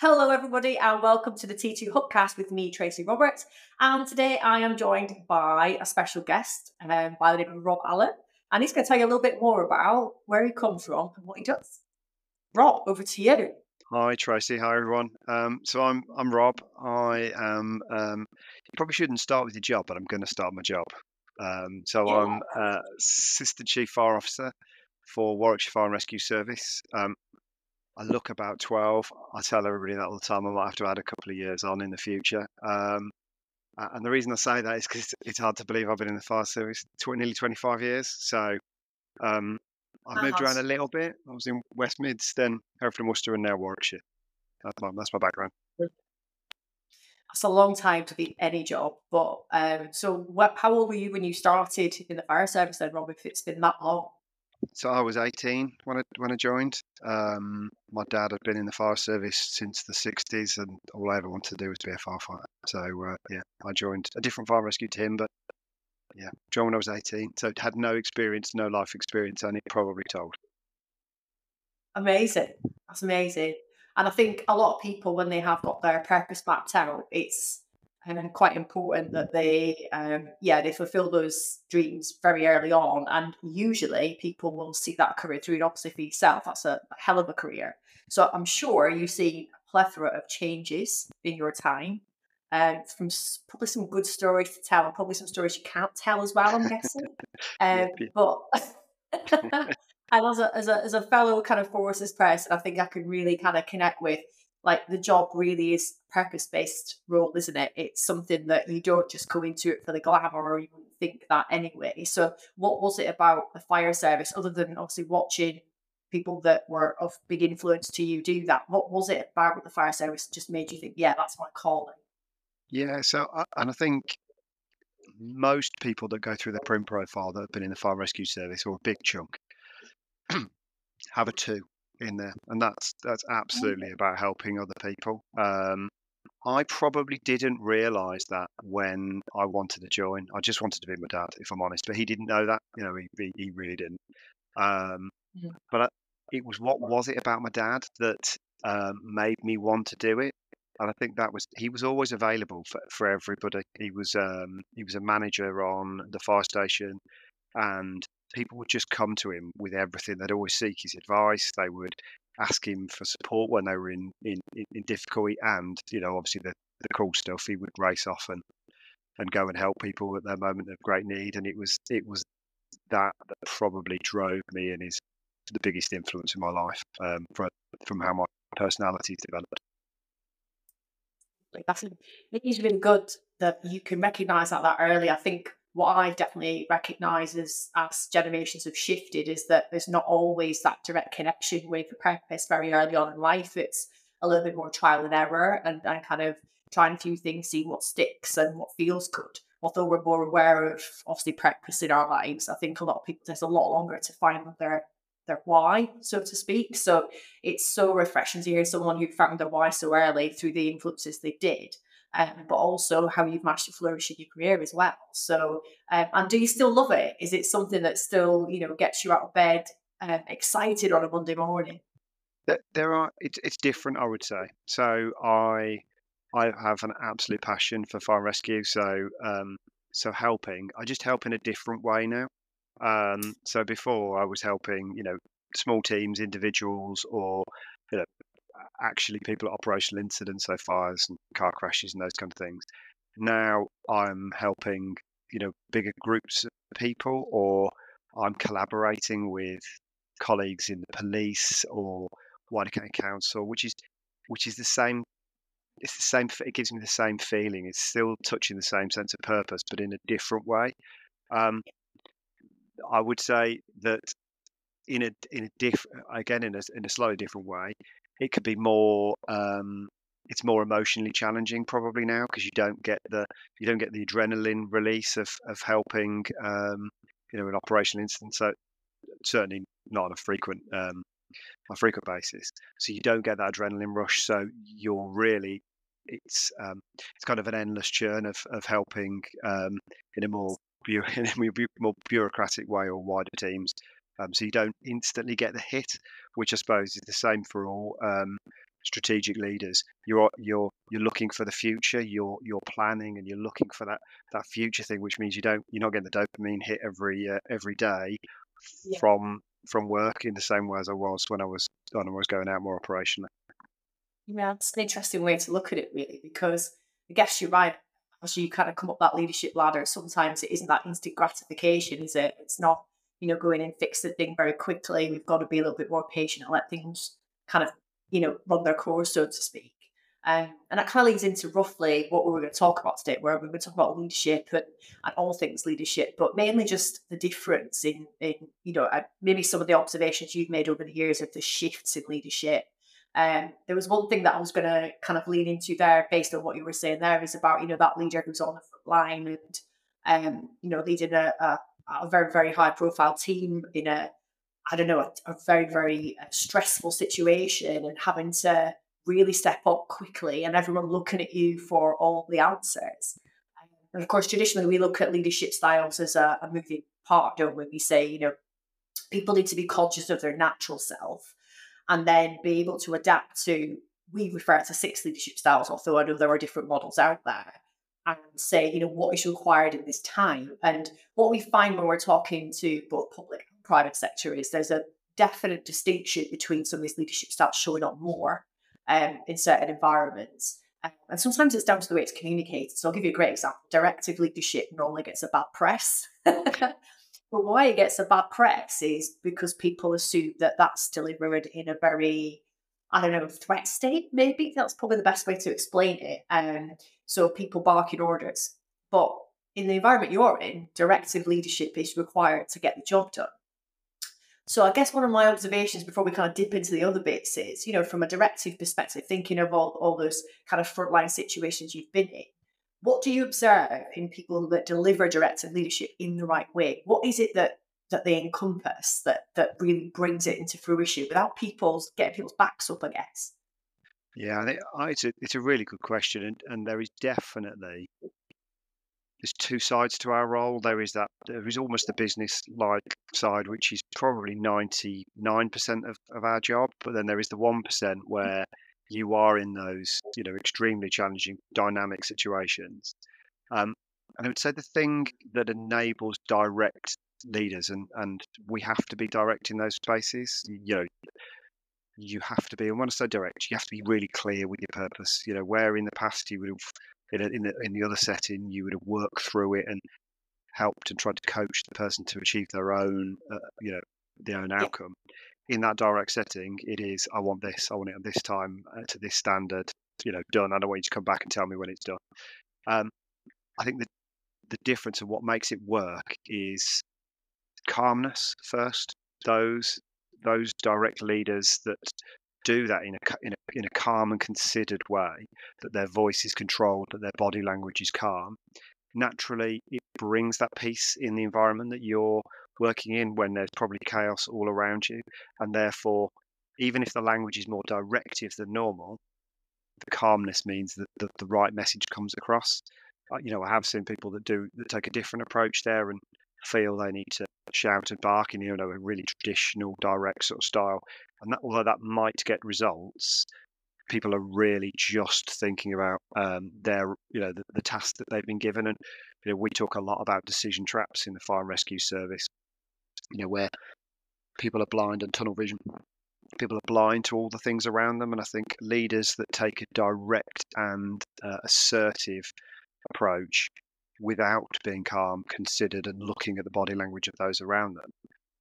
Hello, everybody, and welcome to the T2 Hubcast with me, Tracy Roberts. And today I am joined by a special guest um, by the name of Rob Allen. And he's going to tell you a little bit more about where he comes from and what he does. Rob, over to you. Hi Tracy, hi everyone. Um, so I'm I'm Rob. I am. Um, you probably shouldn't start with your job, but I'm going to start my job. Um, so Yeah. I'm uh, Assistant Chief Fire Officer for Warwickshire Fire and Rescue Service. Um, I look about 12. I tell everybody that all the time. I might have to add a couple of years on in the future. Um, and the reason I say that is because it's hard to believe I've been in the fire service tw- nearly 25 years. So um, I've moved around a little bit. I was in West Mids, then Hereford and Worcester, and now Warwickshire. That's my, that's my background. That's a long time to be any job. But um, so, what, how old were you when you started in the fire service then, Rob, if it's been that long? So I was 18 when I when I joined. Um, my dad had been in the fire service since the 60s, and all I ever wanted to do was to be a firefighter. So uh, yeah, I joined a different fire rescue team, but yeah, joined when I was 18. So had no experience, no life experience, and it probably told. Amazing. That's amazing. And I think a lot of people, when they have got their purpose mapped out, it's um, quite important that they, um, yeah, they fulfill those dreams very early on. And usually people will see that career through. And obviously for yourself, that's a, a hell of a career. So I'm sure you've seen a plethora of changes in your time. Um, from probably some good stories to tell, and probably some stories you can't tell as well. I'm guessing. Um, but and as a, as a as a fellow kind of forces person, I think I can really kind of connect with like the job really is purpose based role, isn't it? It's something that you don't just go into it for the glamour or you wouldn't think that anyway. So what was it about the fire service, other than obviously watching people that were of big influence to you do that? What was it about the fire service that just made you think, yeah, that's my calling? Yeah. So I, and I think most people that go through their print profile that have been in the fire rescue service or a big chunk have a two in there, and that's that's absolutely about helping other people. Um, I probably didn't realise that when I wanted to join. I just wanted to be my dad, if I'm honest, but he didn't know that. You know, he he, he really didn't. Um, Mhm. but I, it was what was it about my dad that um, made me want to do it? And I think that was he was always available for, for everybody. He was um, he was a manager on the fire station, and people would just come to him with everything. They'd always seek his advice. They would ask him for support when they were in in, in, difficulty, and you know, obviously the the cool stuff. He would race off and and go and help people at their moment of great need. And it was it was that that probably drove me and is the biggest influence in my life um, from from how my personality's developed. That's it is really good that you can recognise that that early. I think what I definitely recognise as as generations have shifted is that there's not always that direct connection with purpose very early on in life. It's a little bit more trial and error and, and kind of trying a few things, see what sticks and what feels good. Although we're more aware of obviously purpose in our lives, I think a lot of people there's a lot longer to find their their why, so to speak. So it's so refreshing to hear someone who found their why so early through the influences they did, um, but also how you've managed to flourish in your career as well. So, um, and do you still love it? Is it something that still, you know, gets you out of bed um, excited on a Monday morning? There, are it's it's different, I would say. So I I have an absolute passion for fire rescue. So um, so helping, I just help in a different way now. Um, so before I was helping, you know, small teams, individuals, or you know, actually people at operational incidents, so fires and car crashes and those kind of things. Now I'm helping, you know, bigger groups of people, or I'm collaborating with colleagues in the police or wider county council, which is which is the same. It's the same. It gives me the same feeling. It's still touching the same sense of purpose, but in a different way. Um, I would say that in a in a different again in a in a slightly different way, it could be more. Um, it's more emotionally challenging probably now because you don't get the you don't get the adrenaline release of of helping um, you know an operational incident. So certainly not on a frequent um, on a frequent basis. So you don't get that adrenaline rush. So you're really it's um, it's kind of an endless churn of of helping um, in a more in a more bureaucratic way or wider teams. Um, so you don't instantly get the hit, which I suppose is the same for all. Um, strategic leaders. You're you're you're looking for the future. You're you're planning and you're looking for that that future thing, which means you don't you're not getting the dopamine hit every uh, every day yeah. from from work in the same way as I was when I was when I was going out more operationally. Yeah, it's an interesting way to look at it, really, because I guess you're right. As you kind of come up that leadership ladder, sometimes it isn't that instant gratification, is it? It's not, you know, go in and fix the thing very quickly. We've got to be a little bit more patient and let things kind of, you know, run their course, so to speak. Um, and that kind of leads into roughly what we were going to talk about today, where we're going to talk about leadership and, and all things leadership, but mainly just the difference in, in you know, uh, maybe some of the observations you've made over the years of the shifts in leadership. Um, there was one thing that I was going to kind of lean into there, based on what you were saying there, is about you know that leader who's on the front line and um, you know leading a, a, a very very high profile team in a I don't know a, a very very uh, stressful situation and having to really step up quickly and everyone looking at you for all the answers. And of course, traditionally, we look at leadership styles as a, a moving part, don't we? We say, you know, people need to be conscious of their natural self and then be able to adapt to, we refer to six leadership styles, although I know there are different models out there, and say, you know, what is required in this time. And what we find when we're talking to both public and private sector is there's a definite distinction between some of these leadership styles showing up more um, in certain environments. Um, and sometimes it's down to the way it's communicated. So I'll give you a great example. Directive leadership normally gets a bad press. but why it gets a bad press is because people assume that that's delivered in a very, I don't know, threat state, maybe. That's probably the best way to explain it. Um, so people barking orders. But in the environment you're in, directive leadership is required to get the job done. So I guess one of my observations before we kind of dip into the other bits is, you know, from a directive perspective, thinking of all, all those kind of frontline situations you've been in, what do you observe in people that deliver directive leadership in the right way? What is it that that they encompass that that really brings it into fruition without people's getting people's backs up, I guess? Yeah, it's a it's a really good question, and, and there is definitely there's two sides to our role. There is that there is almost the business like side, which is probably ninety nine percent of, of our job, but then there is the one percent where you are in those you know extremely challenging dynamic situations. Um, and I would say the thing that enables direct leaders, and and we have to be direct in those spaces. You know, you have to be, and when I say direct, you have to be really clear with your purpose. You know, where in the past you would have in, a, in, the, in the other setting, you would have worked through it and helped and tried to coach the person to achieve their own, uh, you know, their own outcome. Yeah. In that direct setting, it is, I want this, I want it at this time, uh, to this standard, you know, done. I don't want you to come back and tell me when it's done. Um, I think the the difference of what makes it work is calmness first. Those those direct leaders that do that in a, in a in a calm and considered way, that their voice is controlled, that their body language is calm, naturally it brings that peace in the environment that you're working in when there's probably chaos all around you, and therefore, even if the language is more directive than normal, the calmness means that the, the right message comes across. You know, I have seen people that do that take a different approach there and feel they need to shout and bark in you know a really traditional direct sort of style and that, although that might get results, people are really just thinking about um, their, you know, the, the task that they've been given. And you know, we talk a lot about decision traps in the fire and rescue service. You know, where people are blind and tunnel vision. People are blind to all the things around them, and I think leaders that take a direct and uh, assertive approach without being calm, considered, and looking at the body language of those around them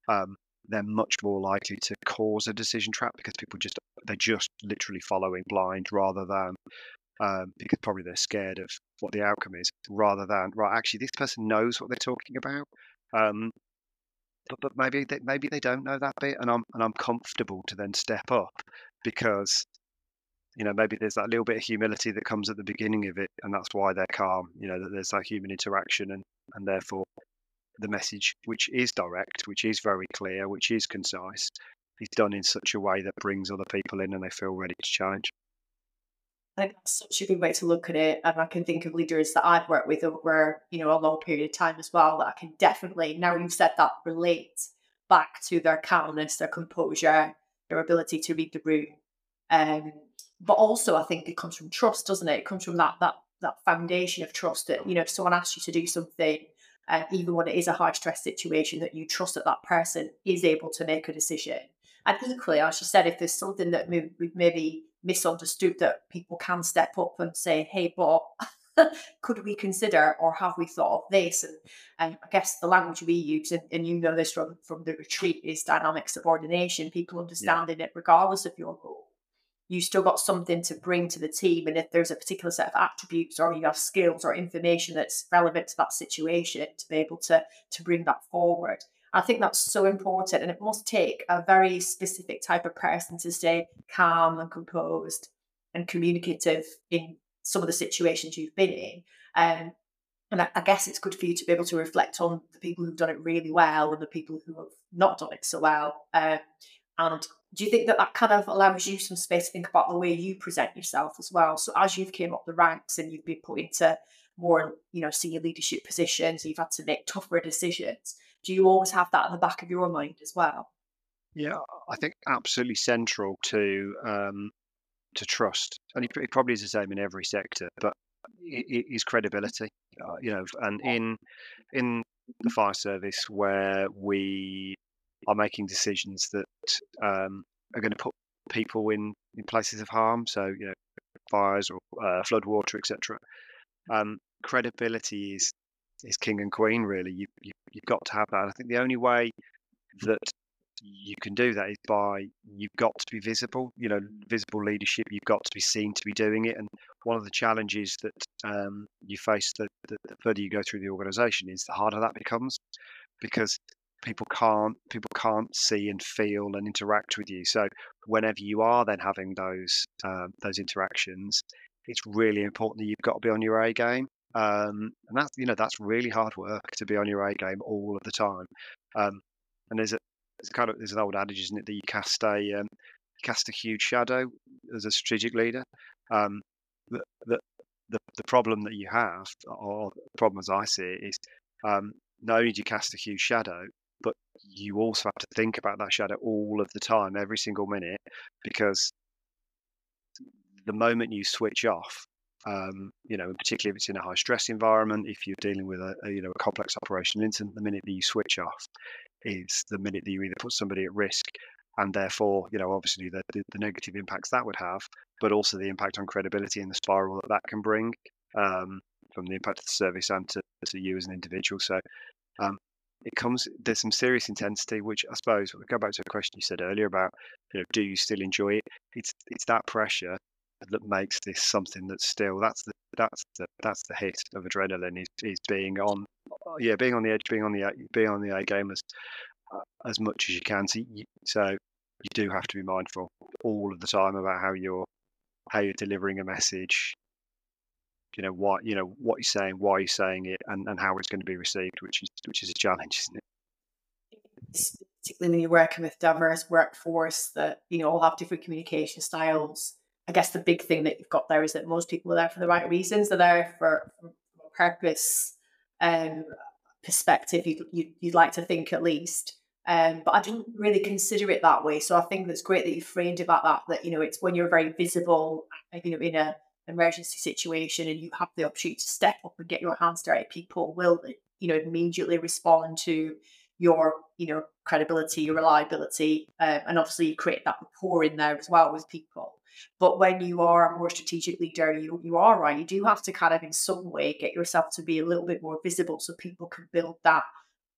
um, they're much more likely to cause a decision trap because people just they're just literally following blind rather than um, because probably they're scared of what the outcome is rather than right actually this person knows what they're talking about um, but, but maybe they, maybe they don't know that bit and I'm and I'm comfortable to then step up because you know maybe there's that little bit of humility that comes at the beginning of it and that's why they're calm you know that there's that human interaction and and therefore the message, which is direct, which is very clear, which is concise, is done in such a way that brings other people in and they feel ready to challenge. I think that's such a good way to look at it. And I can think of leaders that I've worked with over, you know, a long period of time as well that I can definitely, now you've said that, relate back to their calmness, their composure, their ability to read the room. Um, but also, I think it comes from trust, doesn't it? It comes from that that that foundation of trust that you know if someone asks you to do something, uh, even when it is a high stress situation, that you trust that that person is able to make a decision. And equally, as you said, if there's something that we've maybe misunderstood, that people can step up and say, "Hey, but could we consider or have we thought of this? And, and I guess the language we use, and, and, you know this from, from the retreat, is dynamic subordination, people understanding yeah. it regardless of your role. You still got something to bring to the team. And if there's a particular set of attributes or you have skills or information that's relevant to that situation, to be able to, to bring that forward. I think that's so important. And it must take a very specific type of person to stay calm and composed and communicative in some of the situations you've been in. Um, and I, I, guess it's good for you to be able to reflect on the people who've done it really well and the people who have not done it so well. Um, and do you think that that kind of allows you some space to think about the way you present yourself as well? So as you've came up the ranks and you've been put into more, you know, senior leadership positions, you've had to make tougher decisions. Do you always have that at the back of your mind as well? Yeah, I think absolutely central to um, to trust, and it, probably is the same in every sector, but it, it is credibility. Uh, you know, and in in the fire service where we are making decisions that um, are going to put people in in places of harm, so you know, fires or uh, flood water, etc. Um, credibility is is king and queen. Really, you, you you've got to have that. I think the only way that you can do that is by you've got to be visible you know visible leadership you've got to be seen to be doing it and one of the challenges that um, you face the, the, the, further you go through the organization is the harder that becomes because people can't people can't see and feel and interact with you. So whenever you are then having those um, those interactions it's really important that you've got to be on your a game. Um, and that's you know that's really hard work to be on your a game all of the time. Um, and there's a it's kind of there's an old adage, isn't it, that you cast a um, cast a huge shadow as a strategic leader. Um, the, the the the problem that you have, or the problem as I see it, is um, not only do you cast a huge shadow, but you also have to think about that shadow all of the time, every single minute, because the moment you switch off, um, you know, particularly if it's in a high stress environment, if you're dealing with a, a, you know a complex operational incident, the minute that you switch off, is the minute that you either put somebody at risk and therefore, you know, obviously the, the, the negative impacts that would have, but also the impact on credibility and the spiral that that can bring um, from the impact of the service and to, to you as an individual. So um, it comes, there's some serious intensity, which I suppose, we'll go back to a question you said earlier about, you know, do you still enjoy it? It's, it's that pressure that makes this something that's still, that's the, that's the, that's the hit of adrenaline is, is being on yeah, being on the edge, being on the being on the A game as uh, as much as you can. So you, so you do have to be mindful all of the time about how you're how you're delivering a message. You know what you know what you're saying, why you're saying it, and, and how it's going to be received, which is which is a challenge, isn't it? Particularly when you're working with diverse workforce that you know all have different communication styles. I guess the big thing that you've got there is that most people are there for the right reasons. They're there for, purpose um, perspective, you'd, you'd, you'd, like to think at least. Um, but I didn't really consider it that way. So I think that's great that you framed about that, that, you know, it's when you're very visible, you know, in a emergency situation and you have the opportunity to step up and get your hands dirty, people will, you know, immediately respond to your, you know, credibility, your reliability, um, and obviously you create that rapport in there as well with people. But when you are a more strategic leader, you, you are right. You do have to kind of, in some way, get yourself to be a little bit more visible so people can build that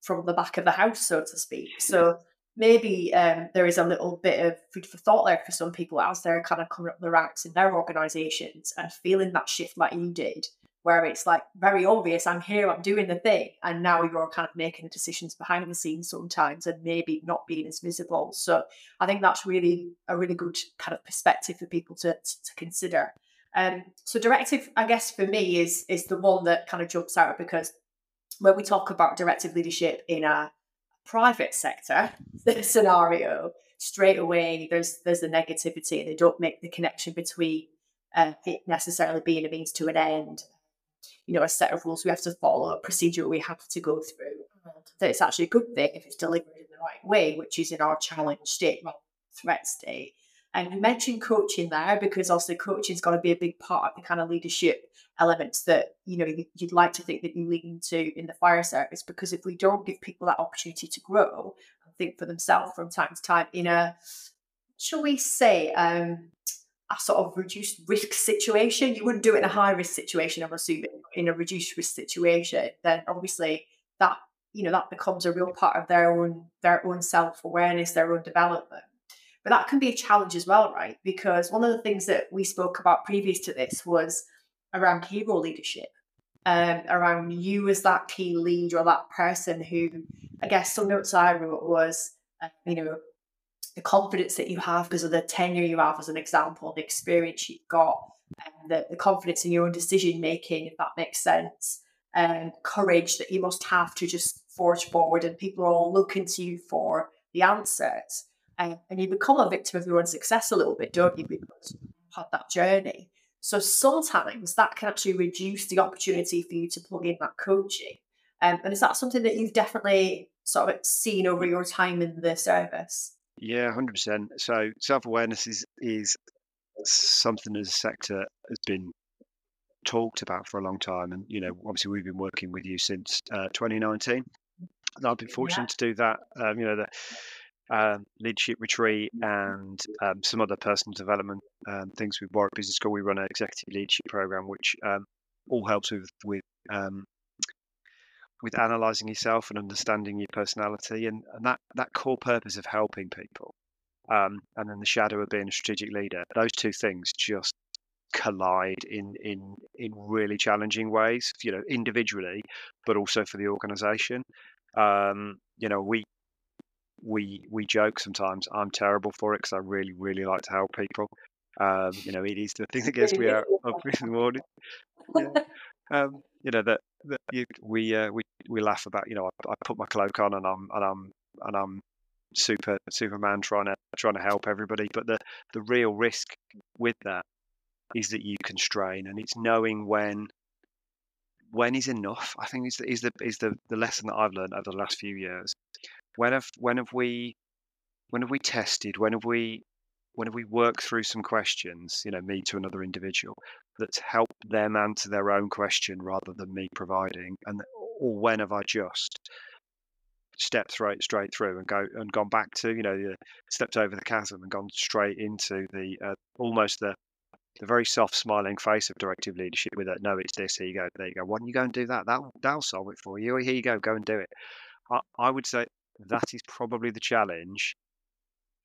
from the back of the house, so to speak. So maybe um, there is a little bit of food for thought there for some people as they're kind of coming up the ranks in their organizations and feeling that shift like you did where it's like very obvious I'm here, I'm doing the thing, and now you're kind of making the decisions behind the scenes sometimes and maybe not being as visible. So I think that's really a really good kind of perspective for people to, to consider. Um, so directive, I guess for me is is the one that kind of jumps out because when we talk about directive leadership in a private sector scenario, straight away there's there's the negativity they don't make the connection between uh, it necessarily being a means to an end you know, a set of rules we have to follow, a procedure we have to go through. That it's actually a good thing if it's delivered in the right way, which is in our challenge state, not threat state. And you mentioned coaching there because also coaching's got to be a big part of the kind of leadership elements that you know you'd like to think that you lean into in the fire service because if we don't give people that opportunity to grow and think for themselves from time to time in a shall we say um a sort of reduced risk situation you wouldn't do it in a high risk situation i'm assuming in a reduced risk situation then obviously that you know that becomes a real part of their own their own self-awareness their own development. But that can be a challenge as well right? Because one of the things that we spoke about previous to this was around hero leadership, um, around you as that key lead or that person who, I guess, some notes I wrote was, uh, you know, the confidence that you have because of the tenure you have as an example, the experience you've got, and the, the confidence in your own decision making, if that makes sense, and courage that you must have to just forge forward, and people are all looking to you for the answers. Um, and you become a victim of your own success a little bit, don't you? Because you've had that journey. So sometimes that can actually reduce the opportunity for you to plug in that coaching. Um, and is that something that you've definitely sort of seen over your time in the service? Yeah, hundred percent. So self awareness is is something as a sector has been talked about for a long time, and you know, obviously we've been working with you since uh, 2019. And I've been fortunate yeah. to do that. Um, you know, the um, leadership retreat and um, some other personal development um, things with Warwick Business School. We run an executive leadership program, which um, all helps with with um, with analysing yourself and understanding your personality and, and that that core purpose of helping people. Um, and then the shadow of being a strategic leader. Those two things just collide in in in really challenging ways. You know, individually, but also for the organisation. you know, we we we joke sometimes. I'm terrible for it because I really really like to help people. Um, you know, it is the thing that gets me out up in the morning. Yeah. Um, you know that, that you, we uh, we we laugh about. You know, I, I, put my cloak on and I'm and I'm and I'm super Superman trying to trying to help everybody. But the the real risk with that is that you constrain, and it's knowing when when is enough. I think is the is the is the, the lesson that I've learned over the last few years when have when have we when have we tested when have we when have we worked through some questions you know me to another individual that's helped them answer their own question rather than me providing? And or when have i just stepped straight straight through and go and gone back to you know stepped over the chasm and gone straight into the uh, almost the the very soft smiling face of directive leadership with it no it's this here you go there you go why don't you go and do that? That that'll solve it for you here you go go and do it. I, I would say that is probably the challenge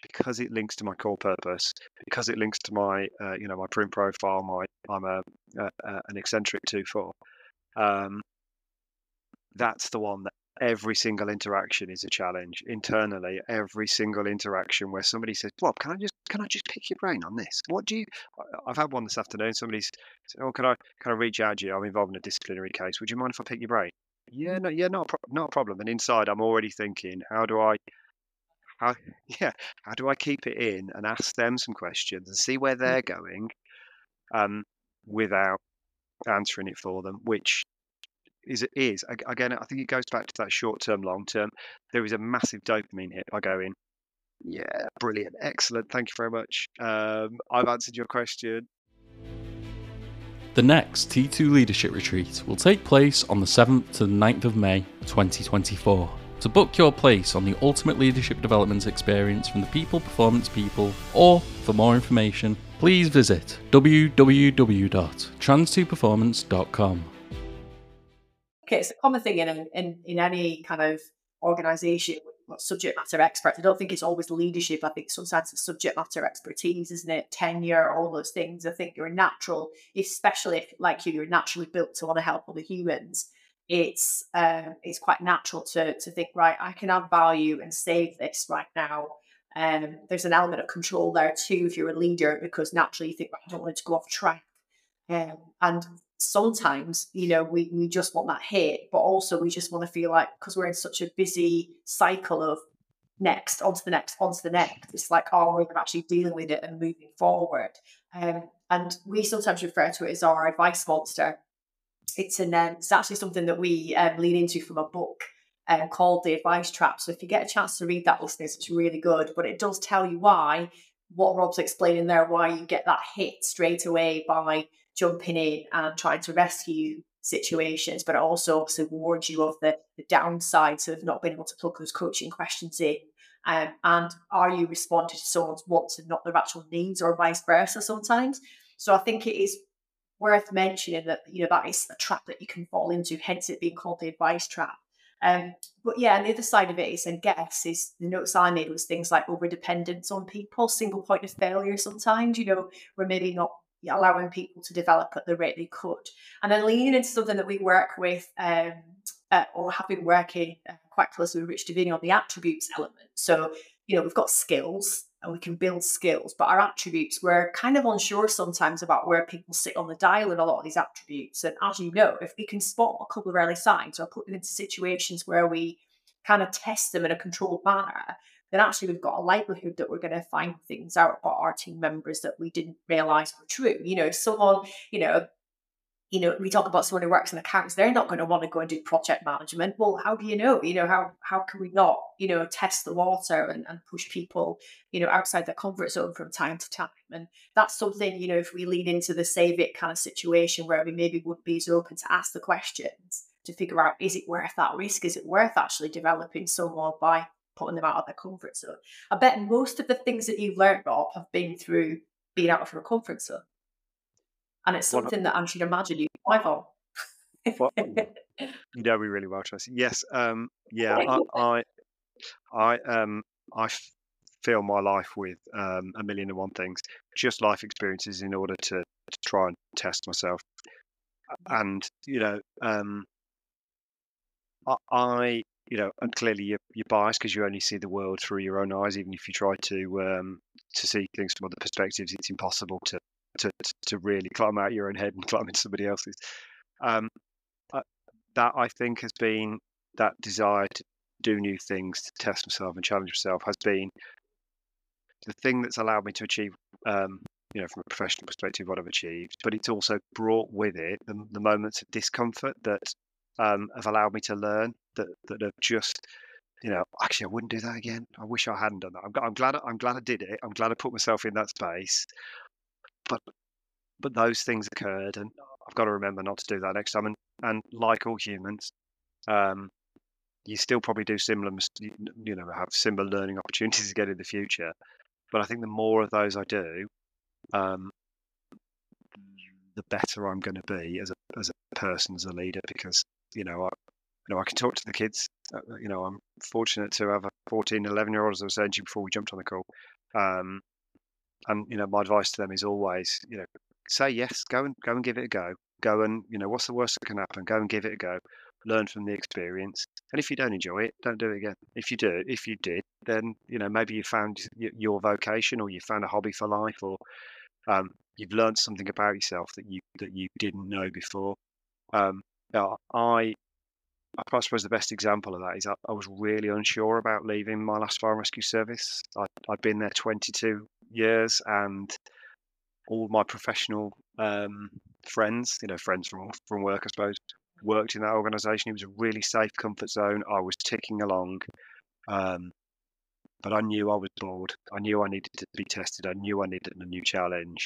because it links to my core purpose, because it links to my, uh, you know, my print profile. My I'm a, a, a an eccentric two four. Um, that's the one that every single interaction is a challenge internally. Every single interaction where somebody says, "Bob, can I just can I just pick your brain on this? What do you?" I've had one this afternoon. Somebody's, said, "Oh, can I can I reach out to you? I'm involved in a disciplinary case. Would you mind if I pick your brain?" Yeah, no, yeah, not a pro- not a problem. And inside, I'm already thinking, how do I, how, yeah, how do I keep it in and ask them some questions and see where mm. they're going, um, without answering it for them, which is is again, I think it goes back to that short term, long term. There is a massive dopamine hit by going, yeah, brilliant, excellent, thank you very much. Um, I've answered your question. The next T2 Leadership Retreat will take place on the 7th to the 9th of May 2024. To book your place on the ultimate leadership development experience from the People Performance People, or for more information, please visit www.trans2performance.com. Okay, it's a common thing in, in, in any kind of organization subject matter experts. I don't think it's always leadership. I think sometimes it's subject matter expertise, isn't it? Tenure, all those things. I think you're natural, especially if, like you, you're naturally built to want to help other humans. It's uh, it's quite natural to to think, right, I can add value and save this right now. Um, there's an element of control there too if you're a leader, because naturally you think, right, I don't want it to go off track. Um, and sometimes you know we, we just want that hit but also we just want to feel like because we're in such a busy cycle of next onto the next onto the next it's like oh we're actually dealing with it and moving forward. Um, and we sometimes refer to it as our advice monster. It's an um, it's actually something that we um, lean into from a book um, called the advice trap. So if you get a chance to read that listeners it's really good but it does tell you why what Rob's explaining there, why you get that hit straight away by jumping in and trying to rescue situations, but it also obviously warns you of the, the downsides of not being able to plug those coaching questions in. Um, and are you responding to someone's wants and not their actual needs, or vice versa sometimes? So I think it is worth mentioning that you know that is a trap that you can fall into, hence it being called the advice trap. Um, but yeah, and the other side of it is, and guess is the notes I made was things like over dependence on people, single point of failure. Sometimes, you know, we're maybe not allowing people to develop at the rate they could, and then leaning into something that we work with, um, uh, or have been working uh, quite closely with Rich Diviney on the attributes element. So, you know, we've got skills and we can build skills, but our attributes, we're kind of unsure sometimes about where people sit on the dial in a lot of these attributes. And as you know, if we can spot a couple of early signs or put them into situations where we kind of test them in a controlled manner, then actually we've got a likelihood that we're going to find things out about our team members that we didn't realize were true. You know, someone, you know, you know, we talk about someone who works in accounts, they're not going to want to go and do project management. Well, how do you know? You know, how how can we not, you know, test the water and, and push people, you know, outside their comfort zone from time to time? And that's something, you know, if we lean into the save it kind of situation where we maybe would be as open to ask the questions to figure out is it worth that risk? Is it worth actually developing someone by putting them out of their comfort zone? I bet most of the things that you've learned, Rob, have been through being out of your comfort zone and it's something that I should imagine you thrive on. Well, you know me really well, Tracy. Yes, um, yeah, I, I, I, um, I fill my life with um, a million and one things, just life experiences in order to, to try and test myself. And you know, um, I, I, you know, and clearly you're, you're biased because you only see the world through your own eyes. Even if you try to um, to see things from other perspectives, it's impossible to to to really climb out your own head and climb into somebody else's. Um, that I think has been that desire to do new things, to test myself and challenge myself, has been the thing that's allowed me to achieve, um, you know, from a professional perspective, what I've achieved. But it's also brought with it the, the moments of discomfort that um, have allowed me to learn that that have just you know, actually, I wouldn't do that again. I wish I hadn't done that. I'm, I'm, glad. I'm glad I did it. I'm glad I put myself in that space but but those things occurred, and I've got to remember not to do that next time. And and like all humans, um, you still probably do similar, you know, have similar learning opportunities again in the future. But I think the more of those I do, um, the better I'm going to be as a as a person, as a leader, because you know, I, you know, I can talk to the kids. Uh, you know, I'm fortunate to have a 14, 11 year old, as I was saying to you before we jumped on the call. Um, and you know, my advice to them is always, you know, say yes, go and go and give it a go. Go and you know, what's the worst that can happen? Go and give it a go. Learn from the experience. And if you don't enjoy it, don't do it again. If you do, if you did, then you know maybe you found your vocation, or you found a hobby for life, or um, you've learned something about yourself that you that you didn't know before. Um, I I suppose the best example of that is I, I, was really unsure about leaving my last fire and rescue service. I, had been there 22 years, and all my professional um, friends, you know, friends from from work, I suppose, worked in that organisation. It was a really safe comfort zone. I was ticking along, um, but I knew I was bored. I knew I needed to be tested. I knew I needed a new challenge.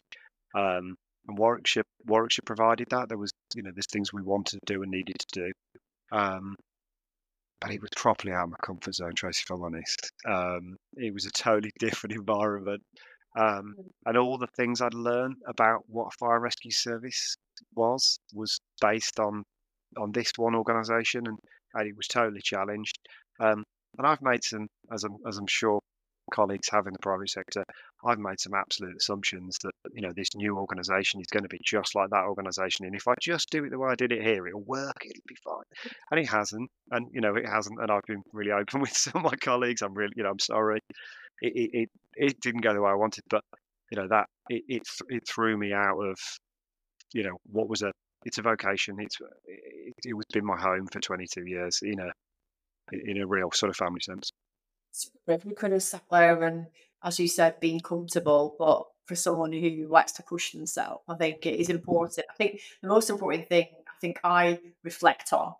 Um, and Warwickshire, Warwickshire provided that. There was, you know, there's things we wanted to do and needed to do. Um, but it was properly out of my comfort zone, Tracy, if I'm honest. Um, it was a totally different environment. Um, and all the things I'd learned about what a fire rescue service was was based on on this one organisation, and, and, it was totally challenged. Um, and I've made some, as I'm as I'm sure colleagues have in the private sector, I've made some absolute assumptions that you know this new organisation is going to be just like that organisation, and if I just do it the way I did it here, it'll work, it'll be fine. And it hasn't, and you know it hasn't, and I've been really open with some of my colleagues. I'm really, you know, I'm sorry, it it it, it didn't go the way I wanted, but you know that it it, it threw me out of you know what was a it's a vocation. It's it, it was been my home for 22 years in a in a real sort of family sense we could have sat there and, as you said, being comfortable, but for someone who likes to push themselves, I think it is important. I think the most important thing I think I reflect on,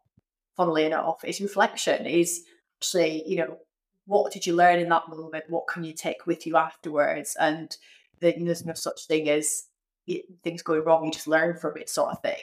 funnily enough, is reflection. Is actually, you know, what did you learn in that moment? What can you take with you afterwards? And the, there's no such thing as things going wrong. You just learn from it, sort of thing.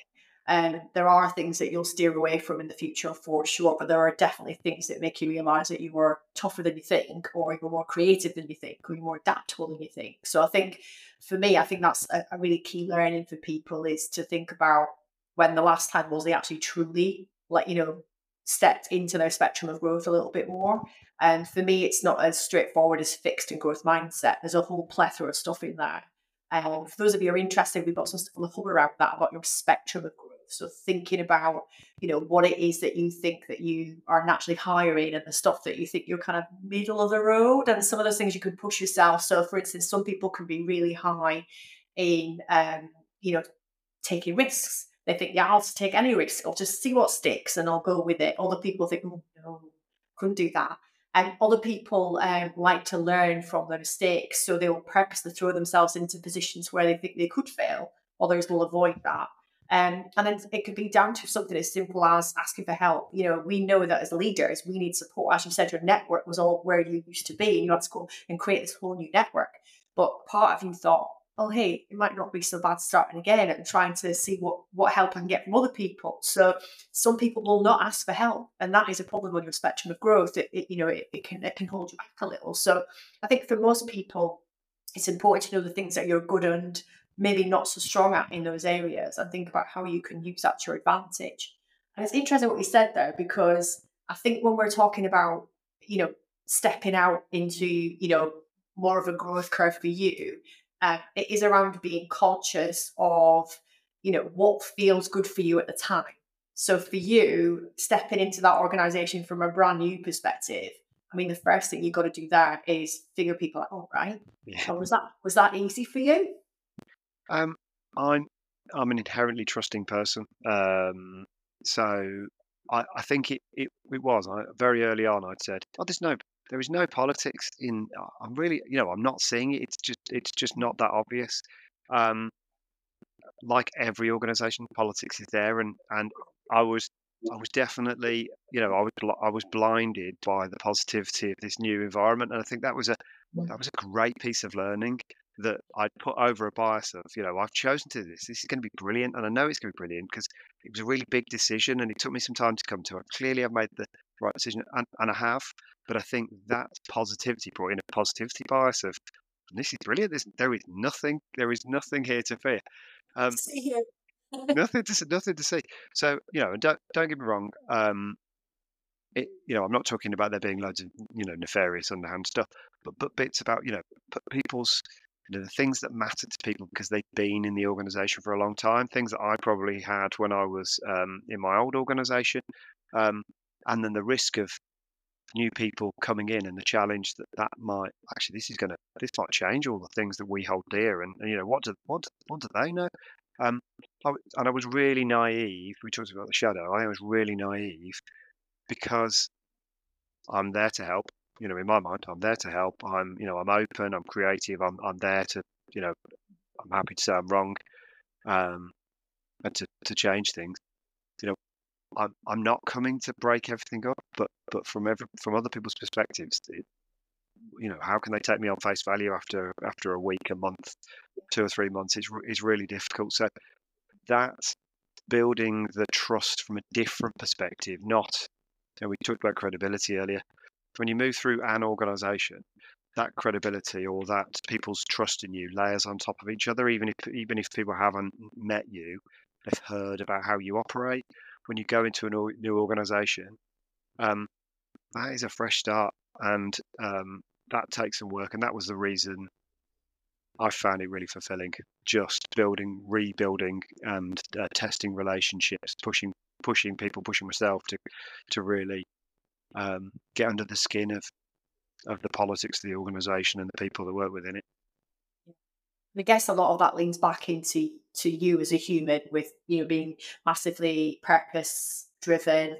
And there are things that you'll steer away from in the future for sure, but there are definitely things that make you realize that you are tougher than you think, or you're more creative than you think, or you're more adaptable than you think. So I think for me, I think that's a, a really key learning for people is to think about when the last time was they actually truly like, you know, stepped into their spectrum of growth a little bit more. And for me, it's not as straightforward as fixed and growth mindset. There's a whole plethora of stuff in there. Um, for those of you who are interested, we've got some stuff on the hub around that about your spectrum of growth. So thinking about, you know, what it is that you think that you are naturally hiring and the stuff that you think you're kind of middle of the road and some of those things you can push yourself. So for instance, some people can be really high in um, you know, taking risks. They think, yeah, I'll take any risk. I'll just see what sticks and I'll go with it. Other people think, oh, no, couldn't do that. And other people um, like to learn from their mistakes. So they'll purposely throw themselves into positions where they think they could fail. Others will avoid that. Um, and then it could be down to something as simple as asking for help. You know, we know that as leaders, we need support. As you said, your network was all where you used to be, and you had to go and create this whole new network. But part of you thought, oh, hey, it might not be so bad starting again and trying to see what, what help I can get from other people. So some people will not ask for help, and that is a problem on your spectrum of growth. It, it you know, it, it can it can hold you back a little. So I think for most people, it's important to know the things that you're good and maybe not so strong at in those areas and think about how you can use that to your advantage. And it's interesting what you said there because I think when we're talking about, you know, stepping out into, you know, more of a growth curve for you, uh, it is around being conscious of, you know, what feels good for you at the time. So for you, stepping into that organization from a brand new perspective, I mean, the first thing you've got to do there is figure people out. Right. Yeah. So was that was that easy for you? Um, I'm I'm an inherently trusting person. Um, so I, I think it, it, it was I, very early on. I'd said, "Oh, there's no there is no politics in." I'm really, you know, I'm not seeing it. It's just it's just not that obvious. Um, like every organisation, politics is there, and and I was I was definitely, you know, I was I was blinded by the positivity of this new environment, and I think that was a mm. that was a great piece of learning that I'd put over a bias of, you know, I've chosen to do this. This is going to be brilliant, and I know it's going to be brilliant because it was a really big decision, and it took me some time to come to. it. Clearly, I've made the right decision, and, and I have. But I think that positivity brought in a positivity bias of, this is brilliant. There's, there is nothing. There is nothing here to fear. Um, nothing to nothing to see. So you know, don't don't get me wrong. Um, it, you know, I'm not talking about there being loads of you know nefarious underhand stuff, but but bits about you know people's you know, the things that matter to people because they've been in the organization for a long time, things that I probably had when I was um, in my old organization, um, and then the risk of new people coming in and the challenge that that might actually this is going to this might change all the things that we hold dear and, and you know what do what what do they know? Um I, and I was really naive we talked about the shadow I was really naive because I'm there to help you know, in my mind, I'm there to help. I'm, you know, I'm open. I'm creative. I'm, I'm there to, you know, I'm happy to say I'm wrong, um, and to, to change things. You know, I'm, I'm not coming to break everything up, but, but from every, from other people's perspectives, it, you know, how can they take me on face value after, after a week, a month, two or three months? Is is really difficult. So that's building the trust from a different perspective, not. Know, we talked about credibility earlier when you move through an organization, that credibility or that people's trust in you layers on top of each other. Even if even if people haven't met you, they've heard about how you operate. When you go into a new organization, um, that is a fresh start, and um, that takes some work. And that was the reason I found it really fulfilling. Just building, rebuilding, and uh, testing relationships, pushing pushing people, pushing myself to to really um, get under the skin of of the politics of the organisation and the people that work within it. I guess a lot of that leans back into to you as a human, with you know being massively purpose driven,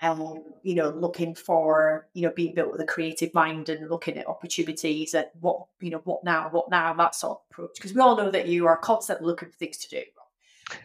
and um, you know looking for you know being built with a creative mind and looking at opportunities and what you know what now, what now, that sort of approach. Because we all know that you are constantly looking for things to do,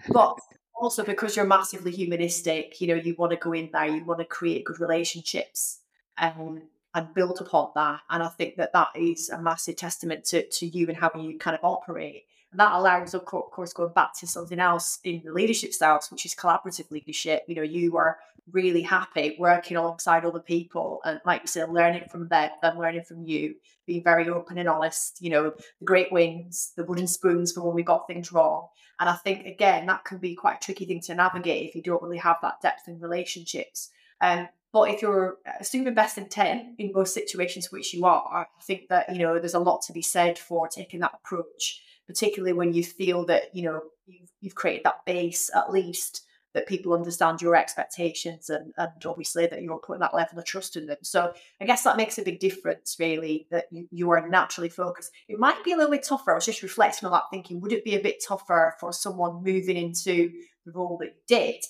but also because you're massively humanistic, you know, you want to go in there, you want to create good relationships. Um, and build upon that. And I think that that is a massive testament to, to you and how you kind of operate. And that allows, of course, going back to something else in the leadership styles, which is collaborative leadership. You know, you are really happy working alongside other people and, like you said, learning from them, them learning from you, being very open and honest. You know, the great wins, the wooden spoons for when we got things wrong. And I think, again, that can be quite a tricky thing to navigate if you don't really have that depth in relationships. Um, but if you're assuming best intent in most situations, which you are, I think that, you know, there's a lot to be said for taking that approach particularly when you feel that you know you've, you've created that base at least that people understand your expectations and, and obviously that you're putting that level of trust in them. So I guess that makes a big difference, really, that you, you are naturally focused. It might be a little bit tougher. I was just reflecting on that, thinking, would it be a bit tougher for someone moving into the role that you did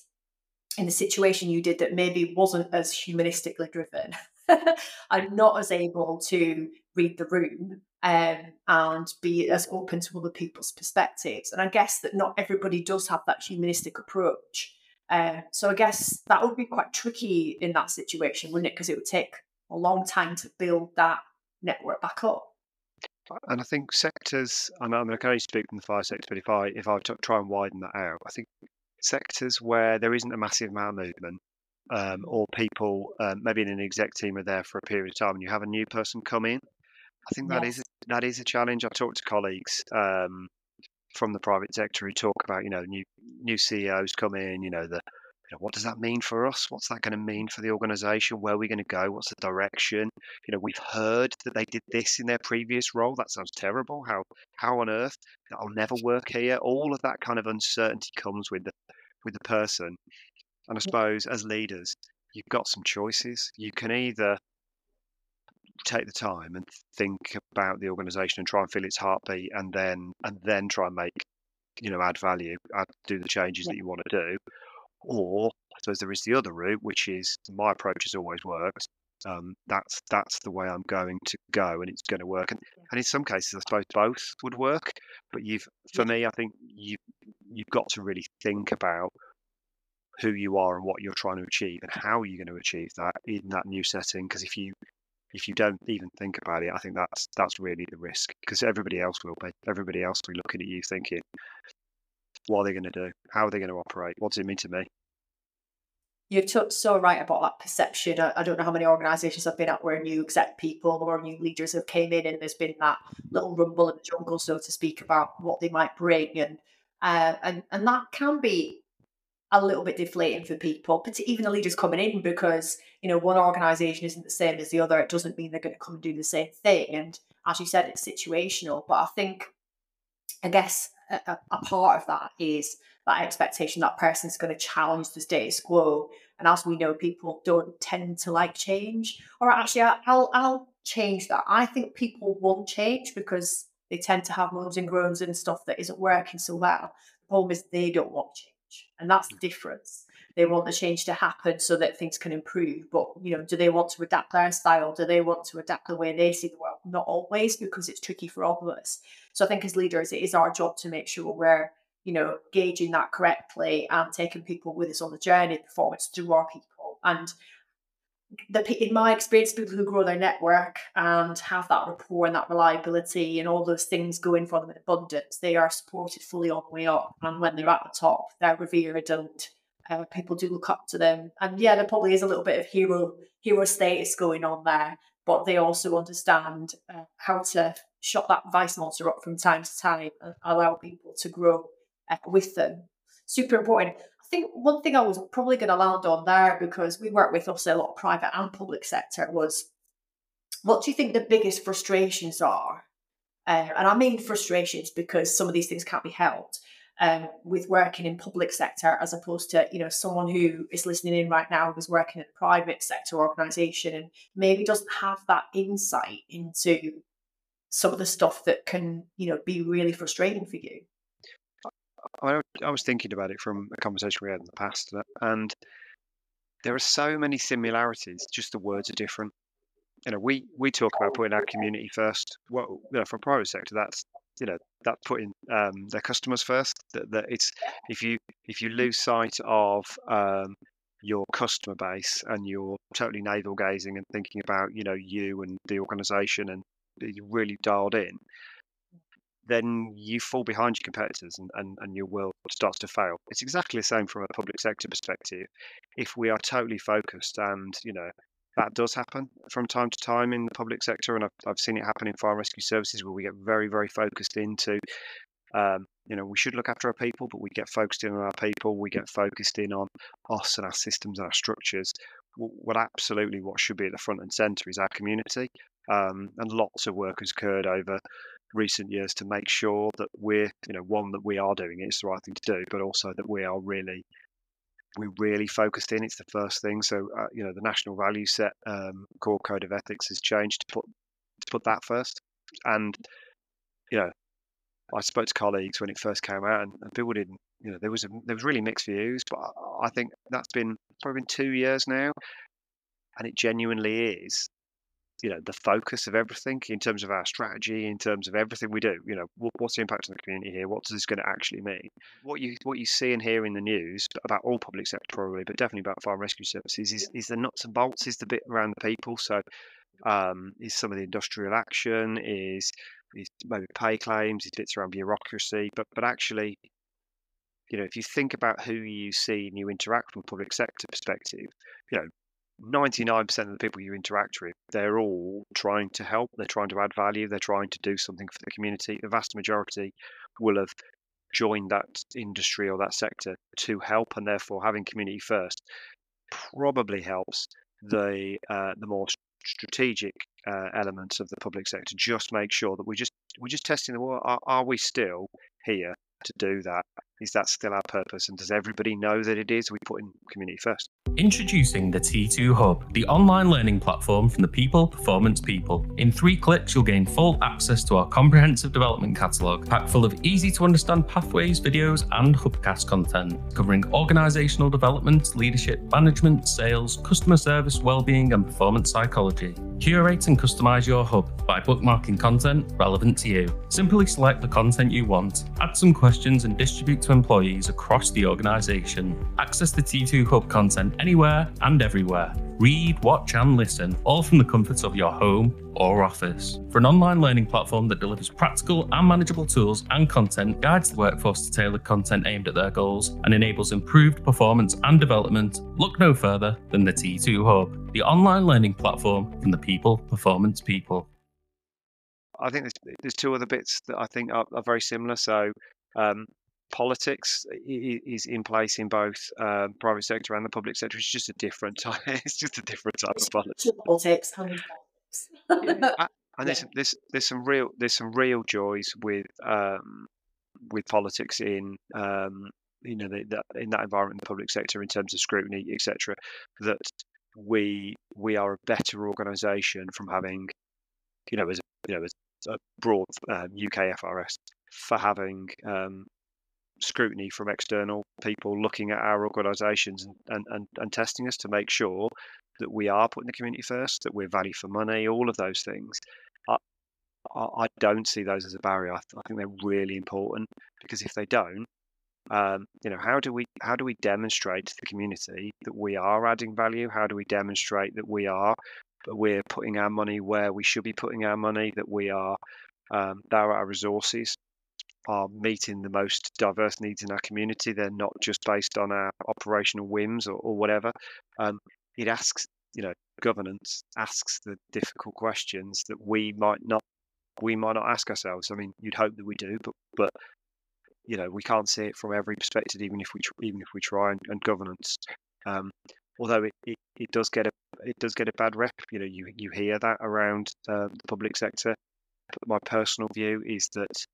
in the situation you did that maybe wasn't as humanistically driven? I'm not as able to read the room um, and be as open to other people's perspectives. And I guess that not everybody does have that humanistic approach. Uh, so I guess that would be quite tricky in that situation, wouldn't it? Because it would take a long time to build that network back up. And I think sectors, I mean, I can only speak from the fire sector, but if I if I try and widen that out, I think sectors where there isn't a massive amount of movement, um, or people um, maybe in an exec team are there for a period of time, and you have a new person come in, I think that is Yes. That is a challenge. I talk to colleagues um, from the private sector who talk about you know new new CEOs come in. You know the you know, what does that mean for us? What's that going to mean for the organisation? Where are we going to go? What's the direction? You know, we've heard that they did this in their previous role. That sounds terrible. How how on earth I'll never work here? All of that kind of uncertainty comes with the with the person. And I suppose as leaders, you've got some choices. You can either take the time and think about the organization and try and feel its heartbeat and then and then try and make you know add value add, do the changes Yeah. that you want to do or i suppose there is the other route which is my approach has always worked um, that's that's the way i'm going to go and it's going to work and, Yeah. and in some cases i suppose both would work but you've for me i think you you've got to really think about who you are and what you're trying to achieve and how you're going to achieve that in that new setting because if you if you don't even think about it, I think that's that's really the risk because everybody else will be. Everybody else will be looking at you thinking, what are they going to do? How are they going to operate? What does it mean to me? You're t- so right about that perception. I, I don't know how many organisations I've been at where new exec people or new leaders have came in and there's been that little rumble in the jungle, so to speak, about what they might bring, and uh, and and that can be a little bit deflating for people, but even the leaders coming in, because you know one organisation isn't the same as the other. It doesn't mean they're going to come and do the same thing. And as you said, it's situational. But I think, I guess, a, a- part of that is that expectation that person's going to challenge the status quo. And as we know, people don't tend to like change. Or actually, I'll I'll change that. I think people want change because they tend to have moans and groans and stuff that isn't working so well. The problem is they don't want change, and that's the difference. They want the change to happen so that things can improve. But you know, do they want to adapt their style? Do they want to adapt the way they see the world? Not always, because it's tricky for all of us. So I think as leaders, it is our job to make sure we're you know gauging that correctly and taking people with us on the journey performance through our people and the in my experience, people who grow their network and have that rapport and that reliability and all those things going for them in abundance, they are supported fully on the way up. And when they're at the top, they're revered and uh, people do look up to them. And yeah, there probably is a little bit of hero hero status going on there, but they also understand uh, how to shut that vice monster up from time to time and allow people to grow uh, with them. Super important. I think one thing I was probably going to land on there because we work with also a lot of private and public sector was what do you think the biggest frustrations are? Uh, and I mean frustrations because some of these things can't be helped um, with working in public sector as opposed to you know someone who is listening in right now who's working in a private sector organisation and maybe doesn't have that insight into some of the stuff that can you know be really frustrating for you. I, I was thinking about it from a conversation we had in the past, and there are so many similarities. Just the words are different. You know, we we talk about putting our community first. Well, you know, from private sector, that's you know that's putting um, their customers first. That, that it's if you if you lose sight of um, your customer base and you're totally navel gazing and thinking about you know you and the organization and you're really dialed in then you fall behind your competitors and, and, and your world starts to fail. It's exactly the same from a public sector perspective. If we are totally focused and, you know, that does happen from time to time in the public sector, and I've, I've seen it happen in fire rescue services where we get very, very focused into, um, you know, we should look after our people, but we get focused in on our people, we get focused in on us and our systems and our structures. What absolutely what should be at the front and centre is our community, um, and lots of work has occurred over recent years to make sure that we're, you know, one that we are doing it, it's the right thing to do, but also that we are really, we're really focused in. It's the first thing. So, uh, you know, the national value set um, core code of ethics has changed to put to put that first. And you know, I spoke to colleagues when it first came out, and, and people didn't. You know, there was a, there was really mixed views, but I, I think that's been probably been two years now, and it genuinely is you know the focus of everything in terms of our strategy in terms of everything we do you know what, what's the impact on the community here? What does this going to actually mean? What you what you see and hear in the news about all public sector probably but definitely about fire and rescue services is, is the nuts and bolts is the bit around the people. So um, is some of the industrial action is is maybe pay claims is bits around bureaucracy but but actually you know if you think about who you see and you interact from a public sector perspective you know 99% of the people you interact with, they're all trying to help, they're trying to add value, they're trying to do something for the community. The vast majority will have joined that industry or that sector to help, and therefore having community first probably helps the uh, the more strategic uh, elements of the public sector. Just make sure that we just we're just testing the water. Are, are we still here to do that? Is that still our purpose? And does everybody know that it is? We put in community first. Introducing the T2 Hub, the online learning platform from the People Performance People. In three clicks, you'll gain full access to our comprehensive development catalogue, packed full of easy to understand pathways, videos, and Hubcast content, covering organisational development, leadership, management, sales, customer service, well-being, and performance psychology. Curate and customise your hub by bookmarking content relevant to you. Simply select the content you want, add some questions, and distribute to employees across the organisation. Access the T2 Hub content anywhere and everywhere. Read, watch, and listen, all from the comforts of your home or office. For an online learning platform that delivers practical and manageable tools and content, guides the workforce to tailor content aimed at their goals, and enables improved performance and development, look no further than the T2 Hub, the online learning platform from the people, performance people. I think there's, there's two other bits that I think are, are very similar. So, um, politics is in place in both uh, private sector and the public sector. It's just a different type. It's just a different type of politics. Politics. and there's, there's there's some real there's some real joys with um, with politics in um, you know the, the, in that environment in the public sector in terms of scrutiny etc. That we we are a better organisation from having you know as you know as a broad um, UK FRS for having um, scrutiny from external people looking at our organisations and, and, and, and testing us to make sure that we are putting the community first, that we're value for money, all of those things. I, I don't see those as a barrier. I, think they're really important because if they don't, um, you know, how do we how do we demonstrate to the community that we are adding value? How do we demonstrate that we are that we're putting our money where we should be putting our money? That we are um, are our resources are meeting the most diverse needs in our community. They're not just based on our operational whims or, or whatever. Um, it asks, you know, governance asks the difficult questions that we might not we might not ask ourselves. I mean, you'd hope that we do, but but you know, we can't see it from every perspective, even if we even if we try. And, and governance, um, although it, it, it does get a it does get a bad rep. You know, you you hear that around uh, the public sector. But my personal view is that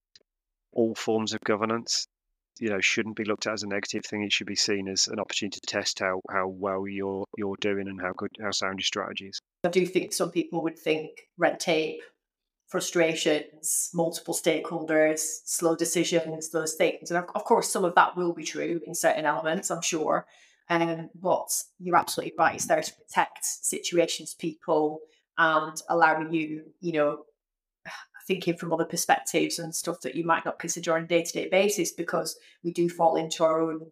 all forms of governance you know shouldn't be looked at as a negative thing. It should be seen as an opportunity to test how how well you're you're doing and how good how sound your strategies i do think some people would think red tape frustrations multiple stakeholders slow decisions those things. And of course some of that will be true in certain elements i'm sure. And but you're absolutely right. It's there to protect situations people and allowing you you know thinking from other perspectives and stuff that you might not consider on a day to day basis because we do fall into our own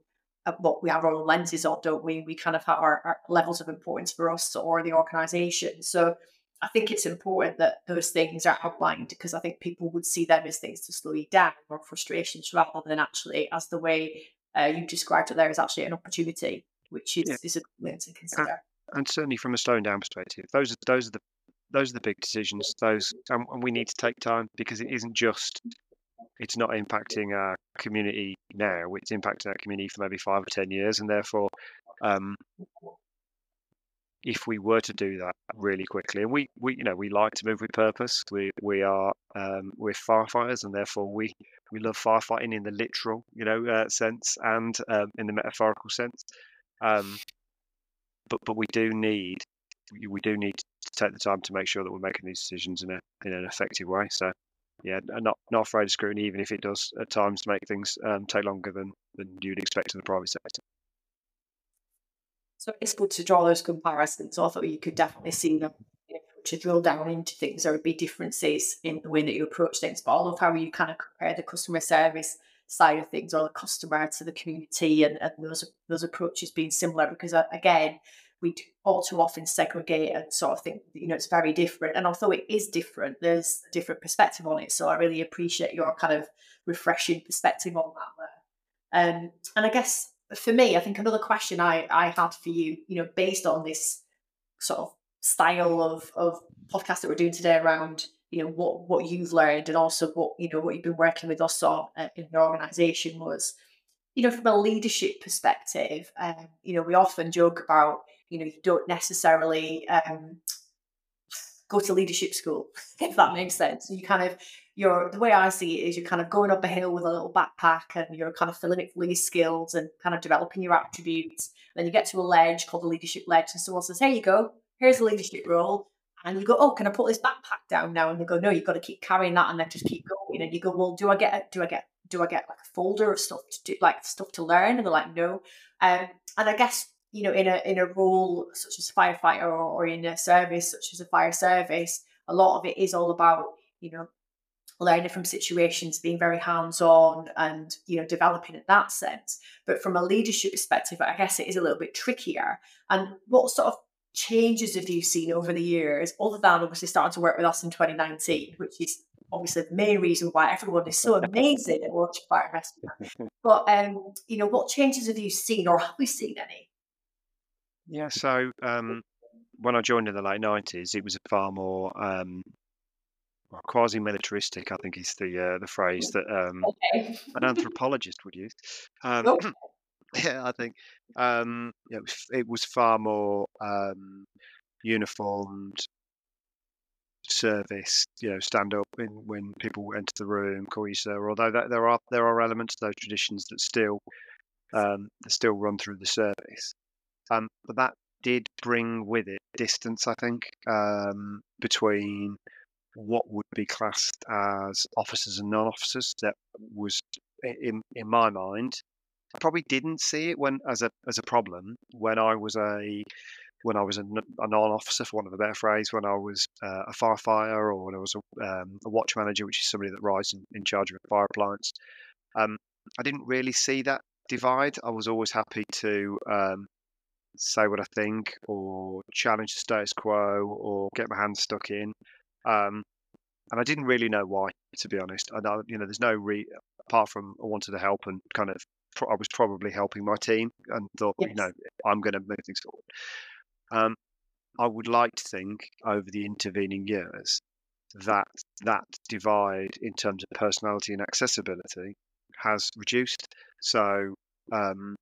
what we have our own lenses on, don't we? We kind of have our, our levels of importance for us or the organisation. So I think it's important that those things are outlined because I think people would see them as things to slow you down or frustrations rather than actually as the way uh, you described it there is actually an opportunity, which is, yeah. is a thing to consider. And, and, certainly from a slowing down perspective, those are those are the those are the big decisions. Those and, and we need to take time because it isn't just it's not impacting our community now; it's impacting our community for maybe five or ten years, and therefore um, if we were to do that really quickly, and we, we you know we like to move with purpose. We we are um, we're firefighters, and therefore we we love firefighting in the literal you know uh, sense and um, in the metaphorical sense. Um, but but we do need we do need to take the time to make sure that we're making these decisions in a in an effective way. So yeah, not not afraid of scrutiny, even if it does at times make things um, take longer than than you'd expect in the private sector. So it's good to draw those comparisons. Thought you could definitely see them to drill down into things. There would be differences in the way that you approach things, but I love how you kind of compare the customer service side of things or the customer to the community and, and those those approaches being similar because uh, again we all too often segregate and sort of think you know it's very different. And although it is different there's a different perspective on it. So i really appreciate your kind of refreshing perspective on that there. Um, and i guess for me, I think another question I, I had for you, you know, based on this sort of style of, of podcast that we're doing today around, you know, what, what you've learned and also what, you know, what you've been working with us on uh, in your organization was, you know, from a leadership perspective, um, you know, we often joke about, you know, you don't necessarily um, go to leadership school, if that makes sense. You kind of you're the way I see it is you're kind of going up a hill with a little backpack and you're kind of filling it with these skills and kind of developing your attributes. then you get to a ledge called the leadership ledge, and someone says, Here you go, here's a leadership role. And you go, Oh, can I put this backpack down now? And they go, No, you've got to keep carrying that and then just keep going. And you go, Well, do I get a, do I get do I get like a folder of stuff to do like stuff to learn? And they're like, No. Um, and I guess you know, in a in a role such as firefighter or, or in a service such as a fire service, a lot of it is all about you know learning from situations, being very hands-on and, you know, developing in that sense. But from a leadership perspective, I guess it is a little bit trickier. And what sort of changes have you seen over the years, other than obviously starting to work with us in 2019, which is obviously the main reason why everyone is so amazing at Warwickshire fire rescue. But um, you know, what changes have you seen or have we seen any? Yeah, so um, when I joined in the late nineties, it was far more um, quasi-militaristic, I think is the uh, the phrase that um, okay. an anthropologist would use. Um, oh. yeah, I think um, yeah, it, was, it was far more um, uniformed service. You know, stand up in, when people enter the room, call you sir. Although that, there are there are elements of those traditions that still um, that still run through the service, um, but that did bring with it distance. I think um, between what would be classed as officers and non-officers that was in in my mind I probably didn't see it when as a as a problem when I was a when I was a, a non-officer, for want of a better phrase, when I was uh, a firefighter or when I was a, um, a, watch manager, which is somebody that rides in, in charge of a fire appliance, um, I didn't really see that divide. I was always happy to um, say what I think or challenge the status quo or get my hands stuck in. Um, and I didn't really know why, to be honest. I know, you know, there's no re apart from I wanted to help and kind of I was probably helping my team and thought, yes. you know, I'm going to move things forward. Um, I would like to think over the intervening years that that divide in terms of personality and accessibility has reduced. So um,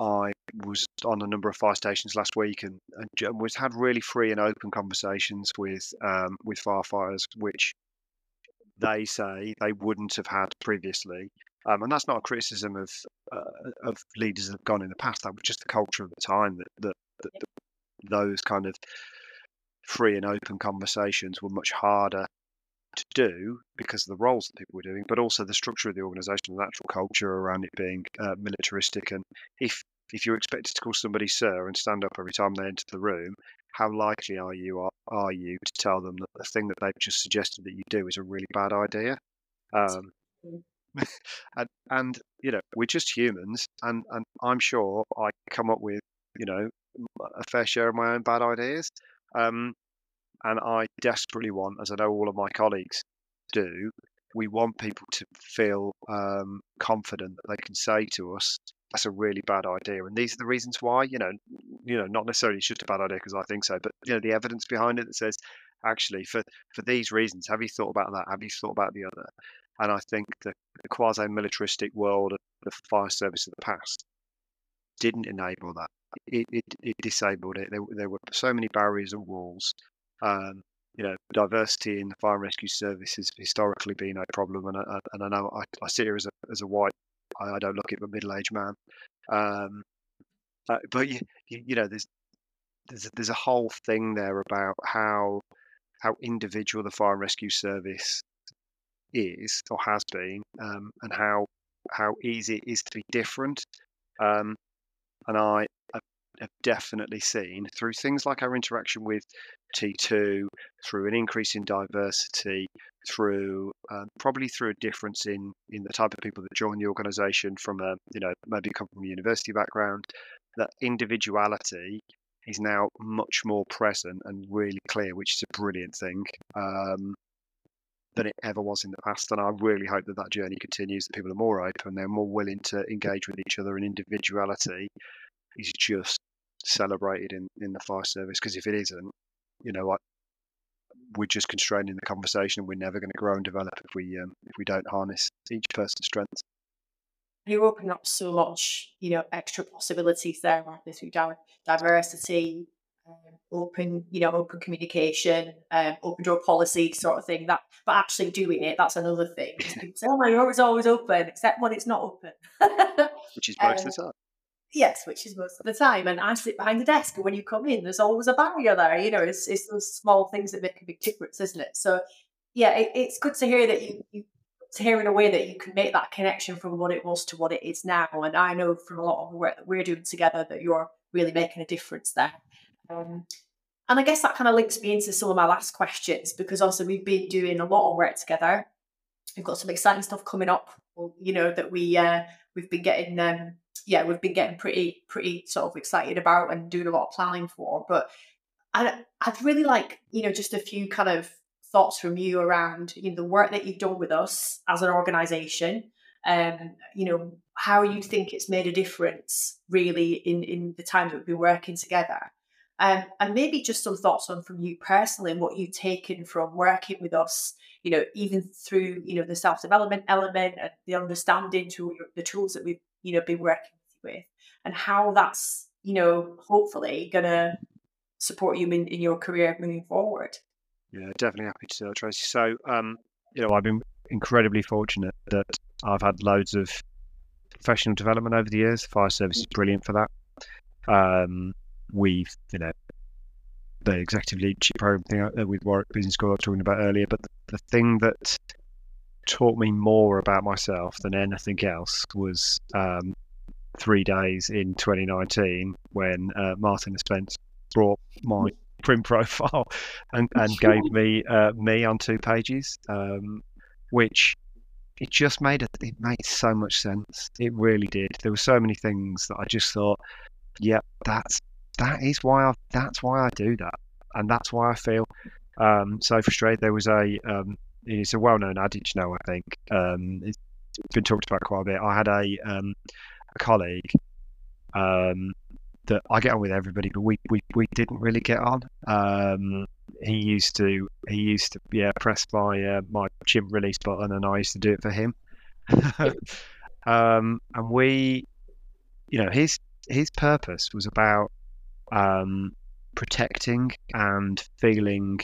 I was on a number of fire stations last week and, and was had really free and open conversations with um, with firefighters, which they say they wouldn't have had previously. Um, and that's not a criticism of uh, of leaders that have gone in the past. That was just the culture of the time that, that, that, that those kind of free and open conversations were much harder to do because of the roles that people were doing, but also the structure of the organisation, the natural culture around it being uh, militaristic. And if if you're expected to call somebody sir and stand up every time they enter the room, how likely are you are, are you to tell them that the thing that they've just suggested that you do is a really bad idea? Um, and, and you know we're just humans, and and I'm sure I come up with you know a fair share of my own bad ideas. Um, and I desperately want, as I know all of my colleagues do, we want people to feel um, confident that they can say to us, "That's a really bad idea," and these are the reasons why. You know, you know, not necessarily it's just a bad idea because I think so, but you know, the evidence behind it that says, actually, for for these reasons, have you thought about that? Have you thought about the other? And I think the, the quasi-militaristic world of the fire service of the past didn't enable that. It, it, it disabled it. There, there were so many barriers and walls. Um, you know, diversity in the fire and rescue service has historically been a problem, and I, and I know I, I sit here as a as a white, I, I don't look at a middle aged man, um, uh, but you, you, you know, there's there's a, there's a whole thing there about how how individual the fire and rescue service is or has been, um, and how how easy it is to be different. Um, and I have definitely seen through things like our interaction with T2, through an increase in diversity, through um, probably through a difference in in the type of people that join the organisation from a you know maybe come from a university background, that individuality is now much more present and really clear, which is a brilliant thing. Um, than it ever was in the past. And I really hope that that journey continues, that people are more open, they're more willing to engage with each other, and individuality is just celebrated in, in the fire service. Because if it isn't, you know, what, we're just constraining the conversation. We're never going to grow and develop if we um, if we don't harness each person's strengths. You open up so much, you know, extra possibilities there, aren't through diversity, um, open, you know, open communication, um, open door policy sort of thing. That, but actually doing it, that's another thing. People say, "Oh my door is always open," except when it's not open. which is most um, of the time. Yes, which is most of the time. And I sit behind the desk, and when you come in, there's always a barrier there. You know, it's it's those small things that make a big difference, isn't it? So, yeah, it, it's good to hear that you, you to hear in a way that you can make that connection from what it was to what it is now. And I know from a lot of the work that we're doing together that you're really making a difference there. Um, and I guess that kind of links me into some of my last questions because also we've been doing a lot of work together. We've got some exciting stuff coming up, you know, that we uh, we've been getting um, yeah, we've been getting pretty pretty sort of excited about and doing a lot of planning for. But I I'd really like, you know, just a few kind of thoughts from you around, you know, the work that you've done with us as an organization. Um, you know, how you think it's made a difference really in in the time that we've been working together um, and maybe just some thoughts on from you personally and what you've taken from working with us, you know, even through, you know, the self-development element and the understanding to the tools that we've, you know, been working with and how that's, you know, hopefully gonna support you in, in your career moving forward. Yeah, definitely happy to, do that, Tracy. So, um, you know, I've been incredibly fortunate that I've had loads of professional development over the years. Fire service is brilliant for that. Um, we've, you know, the executive leadership program thing with Warwick Business School I was talking about earlier. But the, thing that taught me more about myself than anything else was um, three days in 2019 when uh, Martin Spence brought my print profile and, and gave me uh, me on two pages, um, which it just made it, it made so much sense. It really did. There were so many things that I just thought, yep, yeah, that's that is why I that's why I do that, and that's why I feel um, so frustrated. There was a um, it's a well known adage now. I think um, it's been talked about quite a bit. I had a um, a colleague um, that I get on with everybody, but we we, we didn't really get on. Um, he used to he used to yeah press my uh, my chimp release button, and I used to do it for him. um, and we, you know, his his purpose was about um, protecting and feeling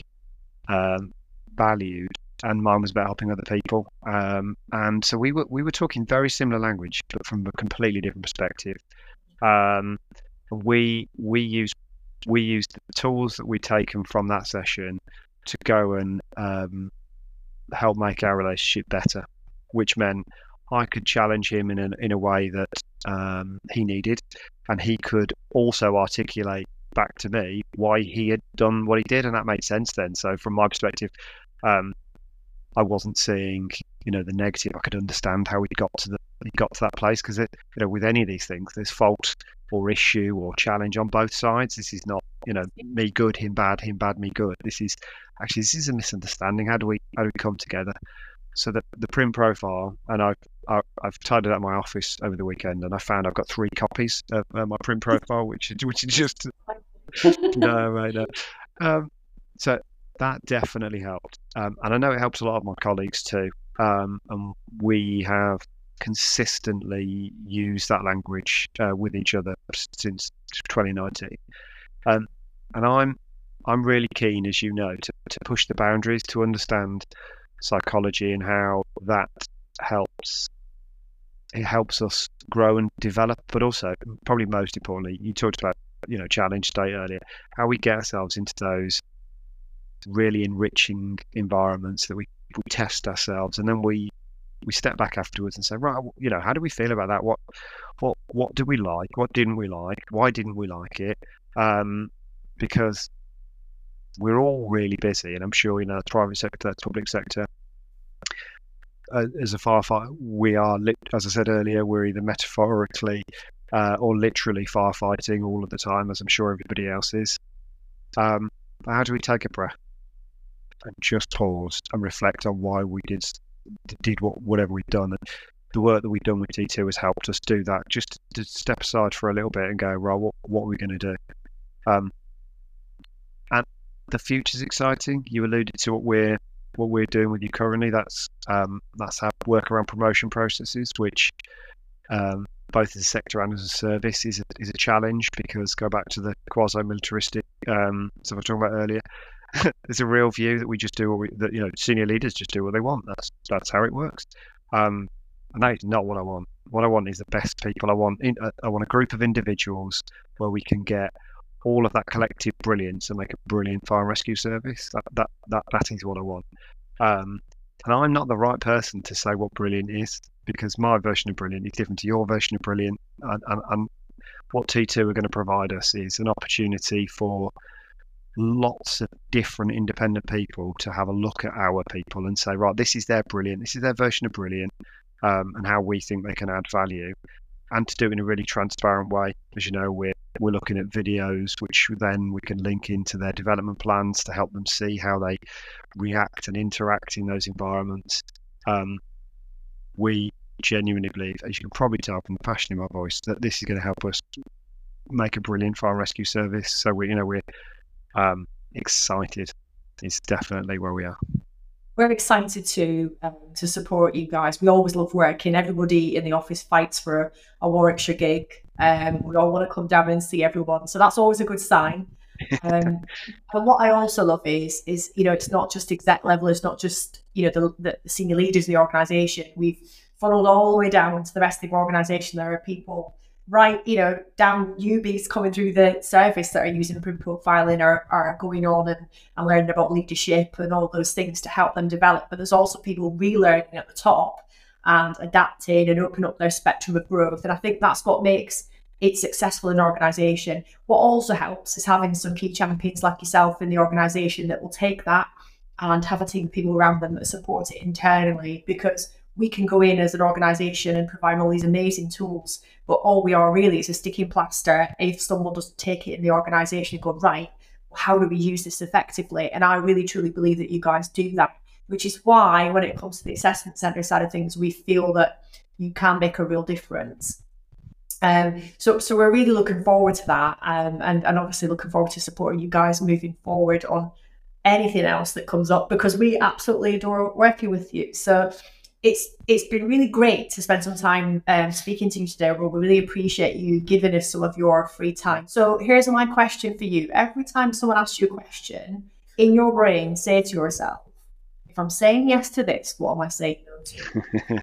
um, valued, and mine was about helping other people. Um, and so we were we were talking very similar language, but from a completely different perspective. Um, we we used we used the tools that we'd taken from that session to go and um, help make our relationship better, which meant I could challenge him in a, in a way that um, he needed, and he could also articulate back to me why he had done what he did, and that made sense then. So from my perspective, um, I wasn't seeing, you know, the negative. I could understand how he got to the he got to that place because, you know, with any of these things, there's fault or issue or challenge on both sides. This is not, you know, me good, him bad, him bad, me good. This is actually this is a misunderstanding. How do we how do we come together? So the the print profile, and I've I've tidied up my office over the weekend, and I found I've got three copies of uh, my print profile, which which is just no, right, no. Um, so that definitely helped, um, and I know it helps a lot of my colleagues too. Um, and we have consistently used that language uh, with each other since 2019. Um, and I'm I'm really keen, as you know, to, to push the boundaries to understand psychology and how that helps it helps us grow and develop, but also probably most importantly, you talked about you know challenge state earlier, how we get ourselves into those really enriching environments that we, we test ourselves and then we we step back afterwards and say right you know how do we feel about that? What what what do we like? What didn't we like? Why didn't we like it? Um, because we're all really busy and i'm sure you know the private sector public sector uh, as a firefighter we are as i said earlier we're either metaphorically uh, or literally firefighting all of the time as i'm sure everybody else is um, how do we take a breath and just pause and reflect on why we did did what whatever we've done. And the work that we've done with T2 has helped us do that. Just to step aside for a little bit and go, right, what what are we going to do? Um, the future's exciting. You alluded to what we're what we're doing with you currently. That's um, that's our work around promotion processes, which um, both as a sector and as a service is a, is a challenge because go back to the quasi-militaristic um, stuff I was talking about earlier. there's a real view that we just do what we that you know senior leaders just do what they want. That's that's how it works. Um, and that is not what I want. What I want is the best people. I want in, I want a group of individuals where we can get all of that collective brilliance and make a brilliant fire and rescue service. That that that, that is what I want. Um, and I'm not the right person to say what brilliant is because my version of brilliant is different to your version of brilliant. And, and, and what T2 are going to provide us is an opportunity for lots of different independent people to have a look at our people and say, right, this is their brilliant, this is their version of brilliant, um, and how we think they can add value, and to do it in a really transparent way. As you know, we're we're looking at videos which then we can link into their development plans to help them see how they react and interact in those environments. Um, we genuinely believe, as you can probably tell from the passion in my voice, that this is going to help us make a brilliant fire rescue service. So we, you know, we're um, excited is definitely where we are. We're excited to um, to support you guys. We always love working. Everybody in the office fights for a Warwickshire gig. Um, we all want to come down and see everyone, so that's always a good sign. Um, and what I also love is is you know it's not just exec level. It's not just you know the, the senior leaders of the organisation. We've funneled all the way down to the rest of the organisation. There are people right, you know, down newbies coming through the service that are using print profiling are, are going on and, and learning about leadership and all those things to help them develop. But there's also people relearning at the top and adapting and opening up their spectrum of growth. And I think that's what makes it successful in an organization. What also helps is having some key champions like yourself in the organization that will take that and have a team of people around them that support it internally because we can go in as an organization and provide all these amazing tools, but all we are really is a sticking plaster if someone doesn't take it in the organization and go, right, how do we use this effectively? And I really truly believe that you guys do that, which is why when it comes to the assessment center side of things, we feel that you can make a real difference. Um, so, so we're really looking forward to that, um, and and obviously looking forward to supporting you guys moving forward on anything else that comes up because we absolutely adore working with you. So, it's it's been really great to spend some time um, speaking to you today. We really appreciate you giving us some of your free time. So here's my question for you: Every time someone asks you a question, in your brain, say to yourself, "If I'm saying yes to this, what am I saying no to?"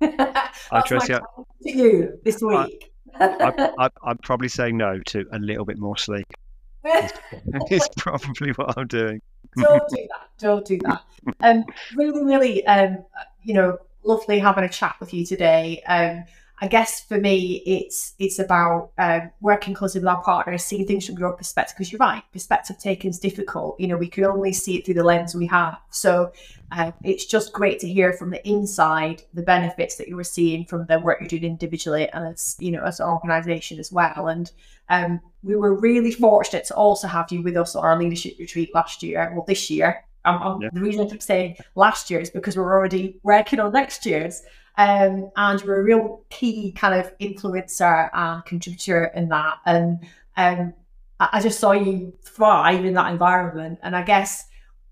I trust you. To you this week. I, am probably saying no to a little bit more sleep. it's probably what I'm doing. Don't do that. Don't do that. Um, really, really, um, you know, lovely having a chat with you today. Um, I guess for me, it's it's about um, working closely with our partners, seeing things from your perspective. Because you're right, perspective taking is difficult. You know, we can only see it through the lens we have. So uh, it's just great to hear from the inside the benefits that you were seeing from the work you're doing individually and as you know as an organisation as well. And um, we were really fortunate to also have you with us on our leadership retreat last year. Well, this year. Um, yeah. The reason I keep saying last year is because we're already working on next year's. Um, and you were a real key kind of influencer and contributor in that. And um, I just saw you thrive in that environment. And I guess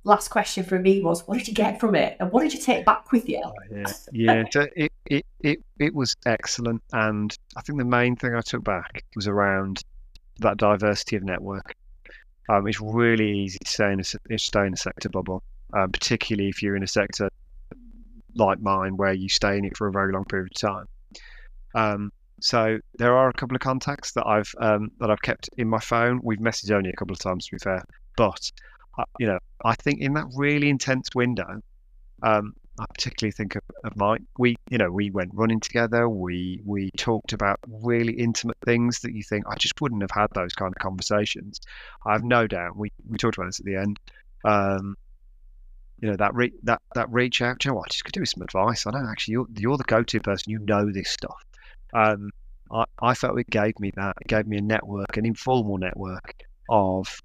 last question for me was, what did you get from it, and what did you take back with you? Oh, yeah, yeah, it, it it it was excellent, and I think the main thing I took back was around that diversity of network. Um, it's really easy to stay in a, stay in a sector bubble, um, particularly if you're in a sector like mine where you stay in it for a very long period of time. Um, so there are a couple of contacts that I've um, that I've kept in my phone. We've messaged only a couple of times to be fair, but uh, you know I think in that really intense window, um, I particularly think of, of Mike. We you know we went running together. We we talked about really intimate things that you think I just wouldn't have had those kind of conversations. I have no doubt. We we talked about this at the end. Um, you know that re- that that reach out. You know what? Just could do some advice. I don't actually. You're, you're the go-to person. You know this stuff. Um, I, I felt it gave me that. It gave me a network, an informal network of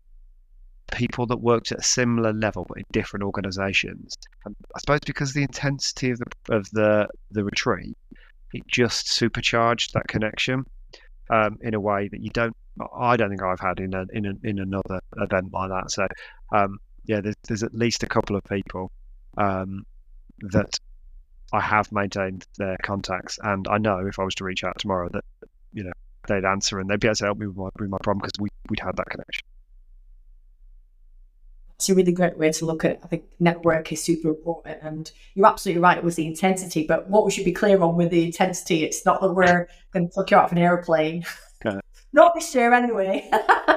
people that worked at a similar level but in different organisations. I suppose because of the intensity of the of the the retreat, it just supercharged that connection um, in a way that you don't. I don't think I've had in a, in a, in another event like that. So um, yeah, there's, there's at least a couple of people um, that I have maintained their contacts, and I know if I was to reach out tomorrow that you know they'd answer and they'd be able to help me with my, with my problem because we we'd had that connection. It's a really great way to look at. It. I think network is super important, and you're absolutely right. It was the intensity, but what we should be clear on with the intensity, it's not that we're going to pluck you out of an airplane. Okay. not this year, anyway.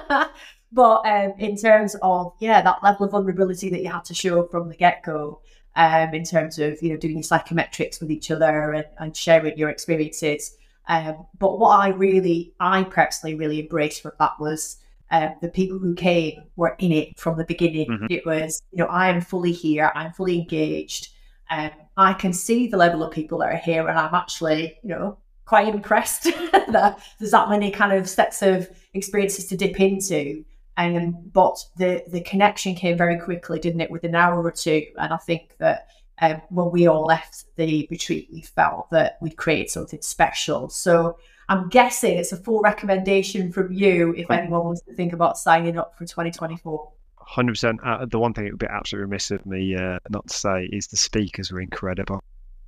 But um, in terms of yeah, that level of vulnerability that you had to show from the get go, um, in terms of you know doing your psychometrics with each other and, and sharing your experiences. Um, but what I really, I personally really embraced from that was uh, the people who came were in it from the beginning. Mm-hmm. It was you know I am fully here, I'm fully engaged. Um, I can see the level of people that are here, and I'm actually you know quite impressed that there's that many kind of sets of experiences to dip into. Um, but the the connection came very quickly, didn't it, within an hour or two? And I think that um, when we all left the retreat, we felt that we'd created something special. So I'm guessing it's a full recommendation from you if anyone wants to think about signing up for 2024. 100%. Uh, the one thing it would be absolutely remiss of me uh, not to say is the speakers were incredible.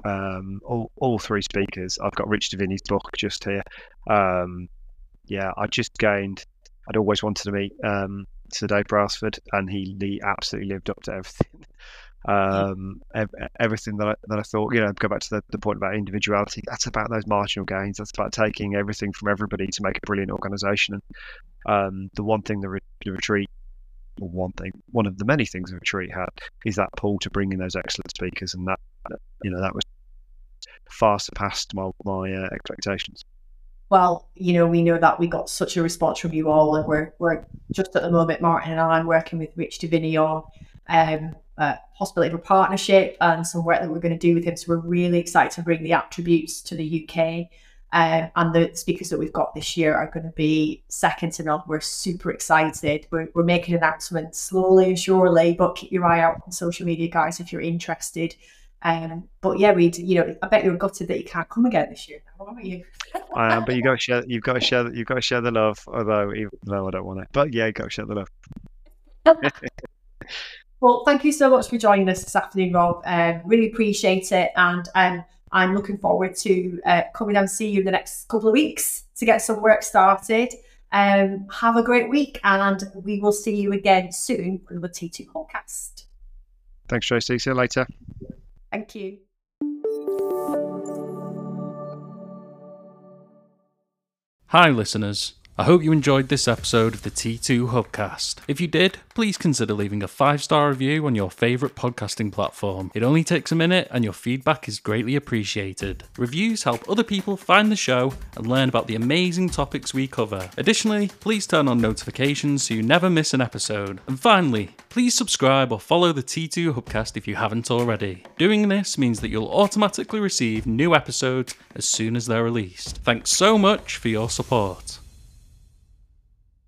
Um, all, all three speakers. I've got Rich Diviney's book just here. Um, yeah, I just gained I'd always wanted to meet um, Sir Dave Brailsford, and he, he absolutely lived up to everything. Um, ev- everything that I, that I thought, you know, go back to the, the point about individuality. That's about those marginal gains. That's about taking everything from everybody to make a brilliant organisation. And um, the one thing the, re- the retreat, or one thing, one of the many things the retreat had, is that pull to bring in those excellent speakers, and that, you know, that was far surpassed my my uh, expectations well, you know, we know that we got such a response from you all, and we're we're just at the moment, Martin and I, working with Rich Diviney on um, a possibility of a partnership and some work that we're going to do with him. So we're really excited to bring the attributes to the UK. Um, and the speakers that we've got this year are going to be second to none. We're super excited. We're, we're making announcements slowly and surely, but keep your eye out on social media, guys, if you're interested. Um, but yeah, we you know I bet you're gutted that you can't come again this year. How are you? I am, but you got to share. You've got to share. You've got to share the love. Although, even though I don't want it, but yeah, you got to share the love. well, thank you so much for joining us this afternoon, Rob. Um, really appreciate it, and um, I'm looking forward to uh, coming down and see you in the next couple of weeks to get some work started. Um, have a great week, and we will see you again soon with the T2 podcast. Thanks, Tracy. See you later. Thank you. Hi, listeners. I hope you enjoyed this episode of the T2 Hubcast. If you did, please consider leaving a five star review on your favourite podcasting platform. It only takes a minute and your feedback is greatly appreciated. Reviews help other people find the show and learn about the amazing topics we cover. Additionally, please turn on notifications so you never miss an episode. And finally, please subscribe or follow the T2 Hubcast if you haven't already. Doing this means that you'll automatically receive new episodes as soon as they're released. Thanks so much for your support.